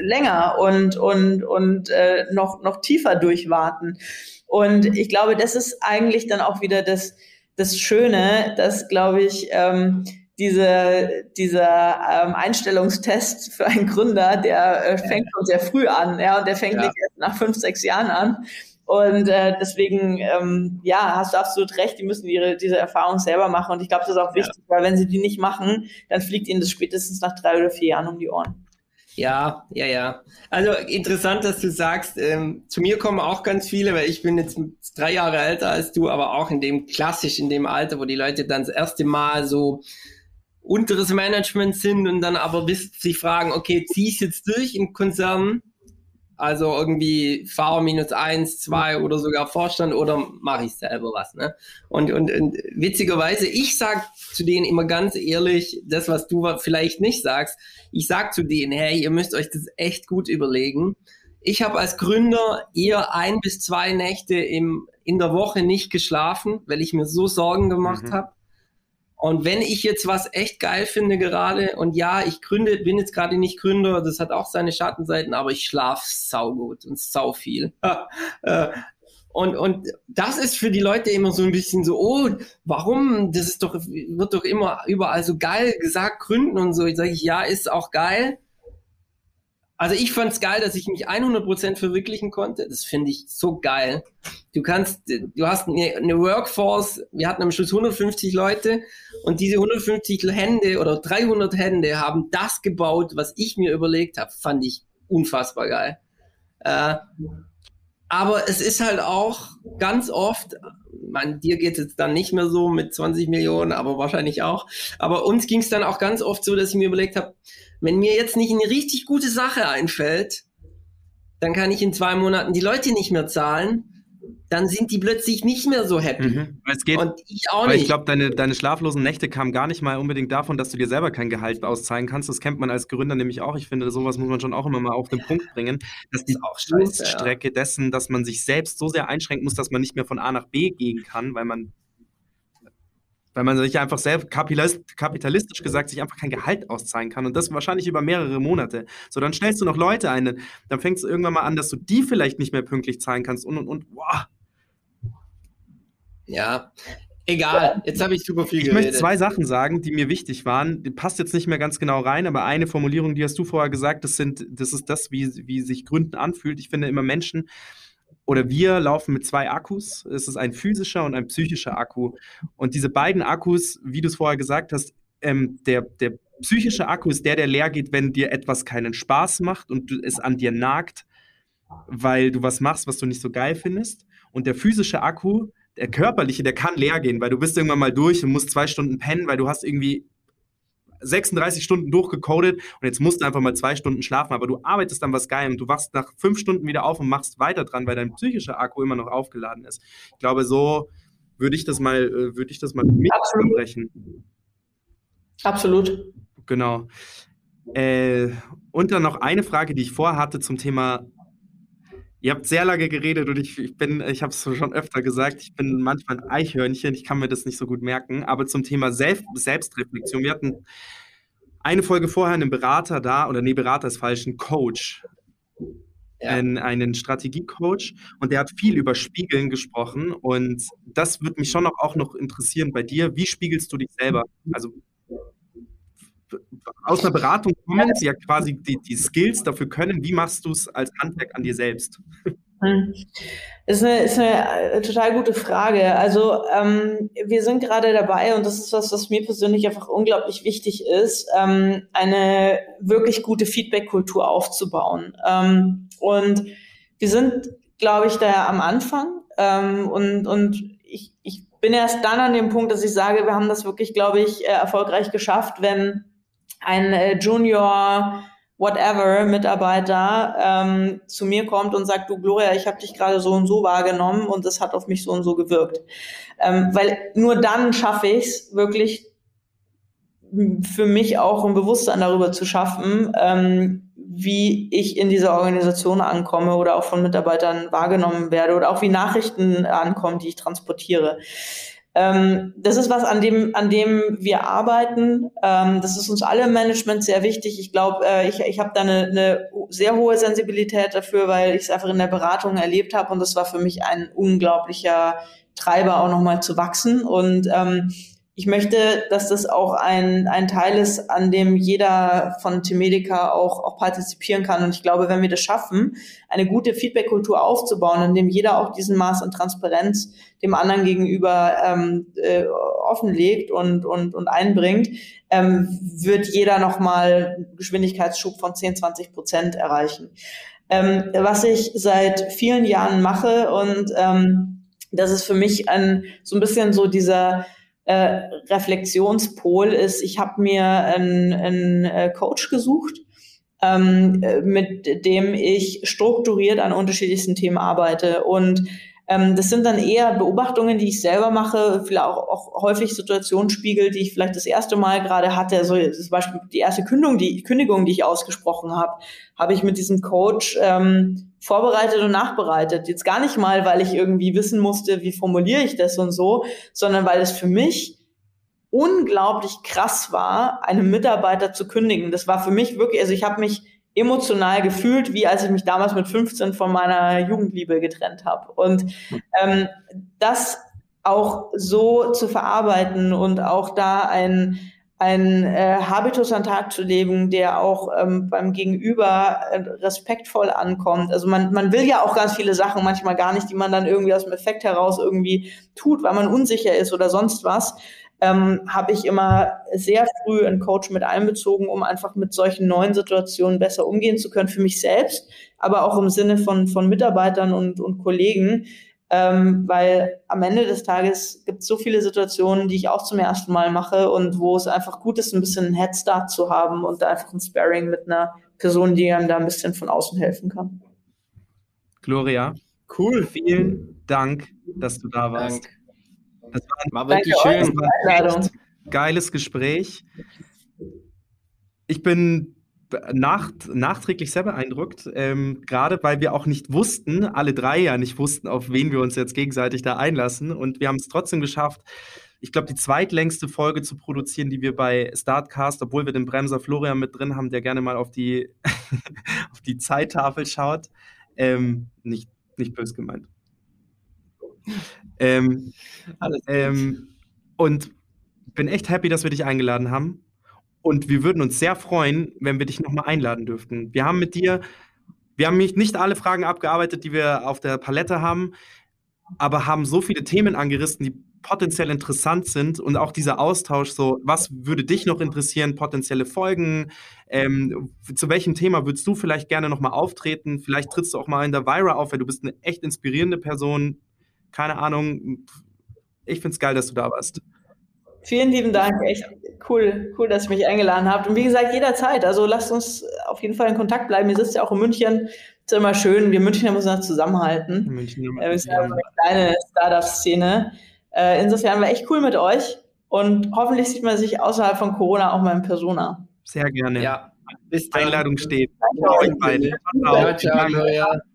länger und und und äh, noch noch tiefer durchwarten. Und ich glaube, das ist eigentlich dann auch wieder das das Schöne, dass glaube ich ähm, diese, dieser ähm, Einstellungstest für einen Gründer, der äh, fängt schon sehr früh an, ja, und der fängt ja. nicht erst nach fünf, sechs Jahren an. Und äh, deswegen, ähm, ja, hast du absolut recht, die müssen ihre, diese Erfahrung selber machen. Und ich glaube, das ist auch wichtig, ja. weil wenn sie die nicht machen, dann fliegt ihnen das spätestens nach drei oder vier Jahren um die Ohren. Ja, ja, ja. Also interessant, dass du sagst, ähm, zu mir kommen auch ganz viele, weil ich bin jetzt drei Jahre älter als du, aber auch in dem klassisch, in dem Alter, wo die Leute dann das erste Mal so unteres Management sind und dann aber sich fragen, okay, zieh ich jetzt durch im Konzern also irgendwie Fahrer minus eins, zwei oder sogar Vorstand oder mache ich selber was. Ne? Und, und, und witzigerweise, ich sag zu denen immer ganz ehrlich, das, was du vielleicht nicht sagst, ich sag zu denen, hey, ihr müsst euch das echt gut überlegen. Ich habe als Gründer eher ein bis zwei Nächte im, in der Woche nicht geschlafen, weil ich mir so Sorgen gemacht mhm. habe. Und wenn ich jetzt was echt geil finde gerade, und ja, ich gründe, bin jetzt gerade nicht Gründer, das hat auch seine Schattenseiten, aber ich schlaf saugut und sau viel. Äh, und, und das ist für die Leute immer so ein bisschen so, oh, warum? Das ist doch, wird doch immer überall so geil gesagt, gründen und so. Ich sage ja, ist auch geil. Also ich fand es geil, dass ich mich 100% verwirklichen konnte. Das finde ich so geil. Du kannst, du hast eine, eine, Workforce, wir hatten am Schluss 150 Leute und diese 150 Hände oder 300 Hände haben das gebaut, was ich mir überlegt habe. Fand ich unfassbar geil. Äh, aber es ist halt auch ganz oft, man, dir geht es jetzt dann nicht mehr so mit 20 Millionen, aber wahrscheinlich auch. Aber uns ging es dann auch ganz oft so, dass ich mir überlegt habe, wenn mir jetzt nicht eine richtig gute Sache einfällt, dann kann ich in zwei Monaten die Leute nicht mehr zahlen. Dann sind die plötzlich nicht mehr so happy. Mhm. Es geht, und ich auch nicht. Ich glaube, deine, deine schlaflosen Nächte kamen gar nicht mal unbedingt davon, dass du dir selber kein Gehalt auszahlen kannst. Das kennt man als Gründer nämlich auch. Ich finde, sowas muss man schon auch immer mal auf den Punkt bringen, dass die Strecke ja. dessen, dass man sich selbst so sehr einschränken muss, dass man nicht mehr von A nach B gehen kann, weil man weil man sich einfach selbst kapitalistisch gesagt sich einfach kein Gehalt auszahlen kann und das wahrscheinlich über mehrere Monate. So, dann stellst du noch Leute ein, dann fängst du irgendwann mal an, dass du die vielleicht nicht mehr pünktlich zahlen kannst und und und. Wow. Ja, egal. Jetzt habe ich super viel ich geredet. Ich möchte zwei Sachen sagen, die mir wichtig waren. Die passt jetzt nicht mehr ganz genau rein, aber eine Formulierung, die hast du vorher gesagt, das sind, das ist das, wie, wie sich Gründen anfühlt. Ich finde immer Menschen oder wir laufen mit zwei Akkus. Es ist ein physischer und ein psychischer Akku. Und diese beiden Akkus, wie du es vorher gesagt hast, ähm, der, der psychische Akku ist der, der leer geht, wenn dir etwas keinen Spaß macht und es an dir nagt, weil du was machst, was du nicht so geil findest. Und der physische Akku, der körperliche, der kann leer gehen, weil du bist irgendwann mal durch und musst zwei Stunden pennen, weil du hast irgendwie 36 Stunden durchgecodet und jetzt musst du einfach mal zwei Stunden schlafen, aber du arbeitest dann was geil und du wachst nach fünf Stunden wieder auf und machst weiter dran, weil dein psychischer Akku immer noch aufgeladen ist. Ich glaube, so würde ich das mal, äh, würde ich das mal mit ansprechen. Absolut. Genau. Äh, und dann noch eine Frage, die ich vorhatte zum Thema Ihr habt sehr lange geredet und ich, ich bin, ich habe es schon öfter gesagt, ich bin manchmal ein Eichhörnchen, ich kann mir das nicht so gut merken. Aber zum Thema Selbst Selbstreflexion, wir hatten eine Folge vorher einen Berater da, oder nee, Berater ist falsch, ein Coach, ja. einen, einen Strategiecoach und der hat viel über Spiegeln gesprochen und das würde mich schon auch noch interessieren bei dir. Wie spiegelst du dich selber? Also aus einer Beratung kommen, die ja quasi die, die Skills dafür können. Wie machst du es als Handwerk an dir selbst? Hm. Ist eine, ist eine äh, total gute Frage. Also ähm, wir sind gerade dabei und das ist was, was mir persönlich einfach unglaublich wichtig ist, ähm, eine wirklich gute Feedback-Kultur aufzubauen. Ähm, und wir sind, glaube ich, da am Anfang ähm, und, und ich, ich bin erst dann an dem Punkt, dass ich sage, wir haben das wirklich, glaube ich, äh, erfolgreich geschafft, wenn ein äh, Junior whatever Mitarbeiter ähm, zu mir kommt und sagt, du Gloria, ich habe dich gerade so und so wahrgenommen und es hat auf mich so und so gewirkt. Ähm, weil nur dann schaffe ich es wirklich für mich auch ein Bewusstsein darüber zu schaffen, ähm, wie ich in dieser Organisation ankomme oder auch von Mitarbeitern wahrgenommen werde oder auch wie Nachrichten ankommen, die ich transportiere. Ähm, das ist was, an dem, an dem wir arbeiten. Ähm, das ist uns alle im Management sehr wichtig. Ich glaube, äh, ich, ich habe da eine, eine sehr hohe Sensibilität dafür, weil ich es einfach in der Beratung erlebt habe und das war für mich ein unglaublicher Treiber, auch nochmal zu wachsen. Und ähm, ich möchte, dass das auch ein, ein Teil ist, an dem jeder von Temedica auch, auch partizipieren kann. Und ich glaube, wenn wir das schaffen, eine gute Feedback-Kultur aufzubauen, in dem jeder auch diesen Maß an Transparenz dem anderen gegenüber ähm, äh, offenlegt und, und, und einbringt, ähm, wird jeder nochmal Geschwindigkeitsschub von 10, 20 Prozent erreichen. Ähm, was ich seit vielen Jahren mache und ähm, das ist für mich ein, so ein bisschen so dieser äh, Reflexionspol ist, ich habe mir einen, einen äh, Coach gesucht, ähm, mit dem ich strukturiert an unterschiedlichsten Themen arbeite. Und ähm, das sind dann eher Beobachtungen, die ich selber mache, vielleicht auch, auch häufig Situationsspiegel, die ich vielleicht das erste Mal gerade hatte. So zum Beispiel die erste Kündigung, die Kündigung, die ich ausgesprochen habe, habe ich mit diesem Coach ähm, vorbereitet und nachbereitet. Jetzt gar nicht mal, weil ich irgendwie wissen musste, wie formuliere ich das und so, sondern weil es für mich unglaublich krass war, einem Mitarbeiter zu kündigen. Das war für mich wirklich, also ich habe mich emotional gefühlt, wie als ich mich damals mit 15 von meiner Jugendliebe getrennt habe. Und ähm, das auch so zu verarbeiten und auch da ein, ein äh, Habitus an Tag zu leben, der auch ähm, beim Gegenüber äh, respektvoll ankommt. Also man, man will ja auch ganz viele Sachen manchmal gar nicht, die man dann irgendwie aus dem Effekt heraus irgendwie tut, weil man unsicher ist oder sonst was ähm, habe ich immer sehr früh einen Coach mit einbezogen, um einfach mit solchen neuen Situationen besser umgehen zu können für mich selbst, aber auch im Sinne von, von Mitarbeitern und, und Kollegen. Ähm, weil am Ende des Tages gibt es so viele Situationen, die ich auch zum ersten Mal mache und wo es einfach gut ist, ein bisschen einen Headstart zu haben und einfach ein Sparring mit einer Person, die einem da ein bisschen von außen helfen kann. Gloria, cool, vielen Dank, dass du da warst. Dank. Das war, war wirklich schön. War ein geiles Gespräch. Ich bin nacht, nachträglich sehr beeindruckt, ähm, gerade weil wir auch nicht wussten, alle drei ja nicht wussten, auf wen wir uns jetzt gegenseitig da einlassen. Und wir haben es trotzdem geschafft, ich glaube, die zweitlängste Folge zu produzieren, die wir bei Startcast, obwohl wir den Bremser Florian mit drin haben, der gerne mal auf die, auf die Zeittafel schaut. Ähm, nicht, nicht bös gemeint. Ähm, ähm, und bin echt happy, dass wir dich eingeladen haben. Und wir würden uns sehr freuen, wenn wir dich nochmal einladen dürften. Wir haben mit dir, wir haben nicht alle Fragen abgearbeitet, die wir auf der Palette haben, aber haben so viele Themen angerissen, die potenziell interessant sind und auch dieser Austausch, so was würde dich noch interessieren, potenzielle Folgen, ähm, zu welchem Thema würdest du vielleicht gerne nochmal auftreten, vielleicht trittst du auch mal in der Vira auf, weil du bist eine echt inspirierende Person, keine Ahnung. Ich finde es geil, dass du da warst. Vielen lieben Dank, echt cool, cool, dass ihr mich eingeladen habt. Und wie gesagt, jederzeit. Also lasst uns auf jeden Fall in Kontakt bleiben. Ihr sitzt ja auch in München. Ist immer schön. Wir Münchner müssen das zusammenhalten. München äh, wir sind ja eine kleine Startup-Szene. Äh, insofern war echt cool mit euch. Und hoffentlich sieht man sich außerhalb von Corona auch mal in Persona. Sehr gerne. Ja. Bis. Einladung steht. Ciao, euch beide. Ciao, ciao, ciao.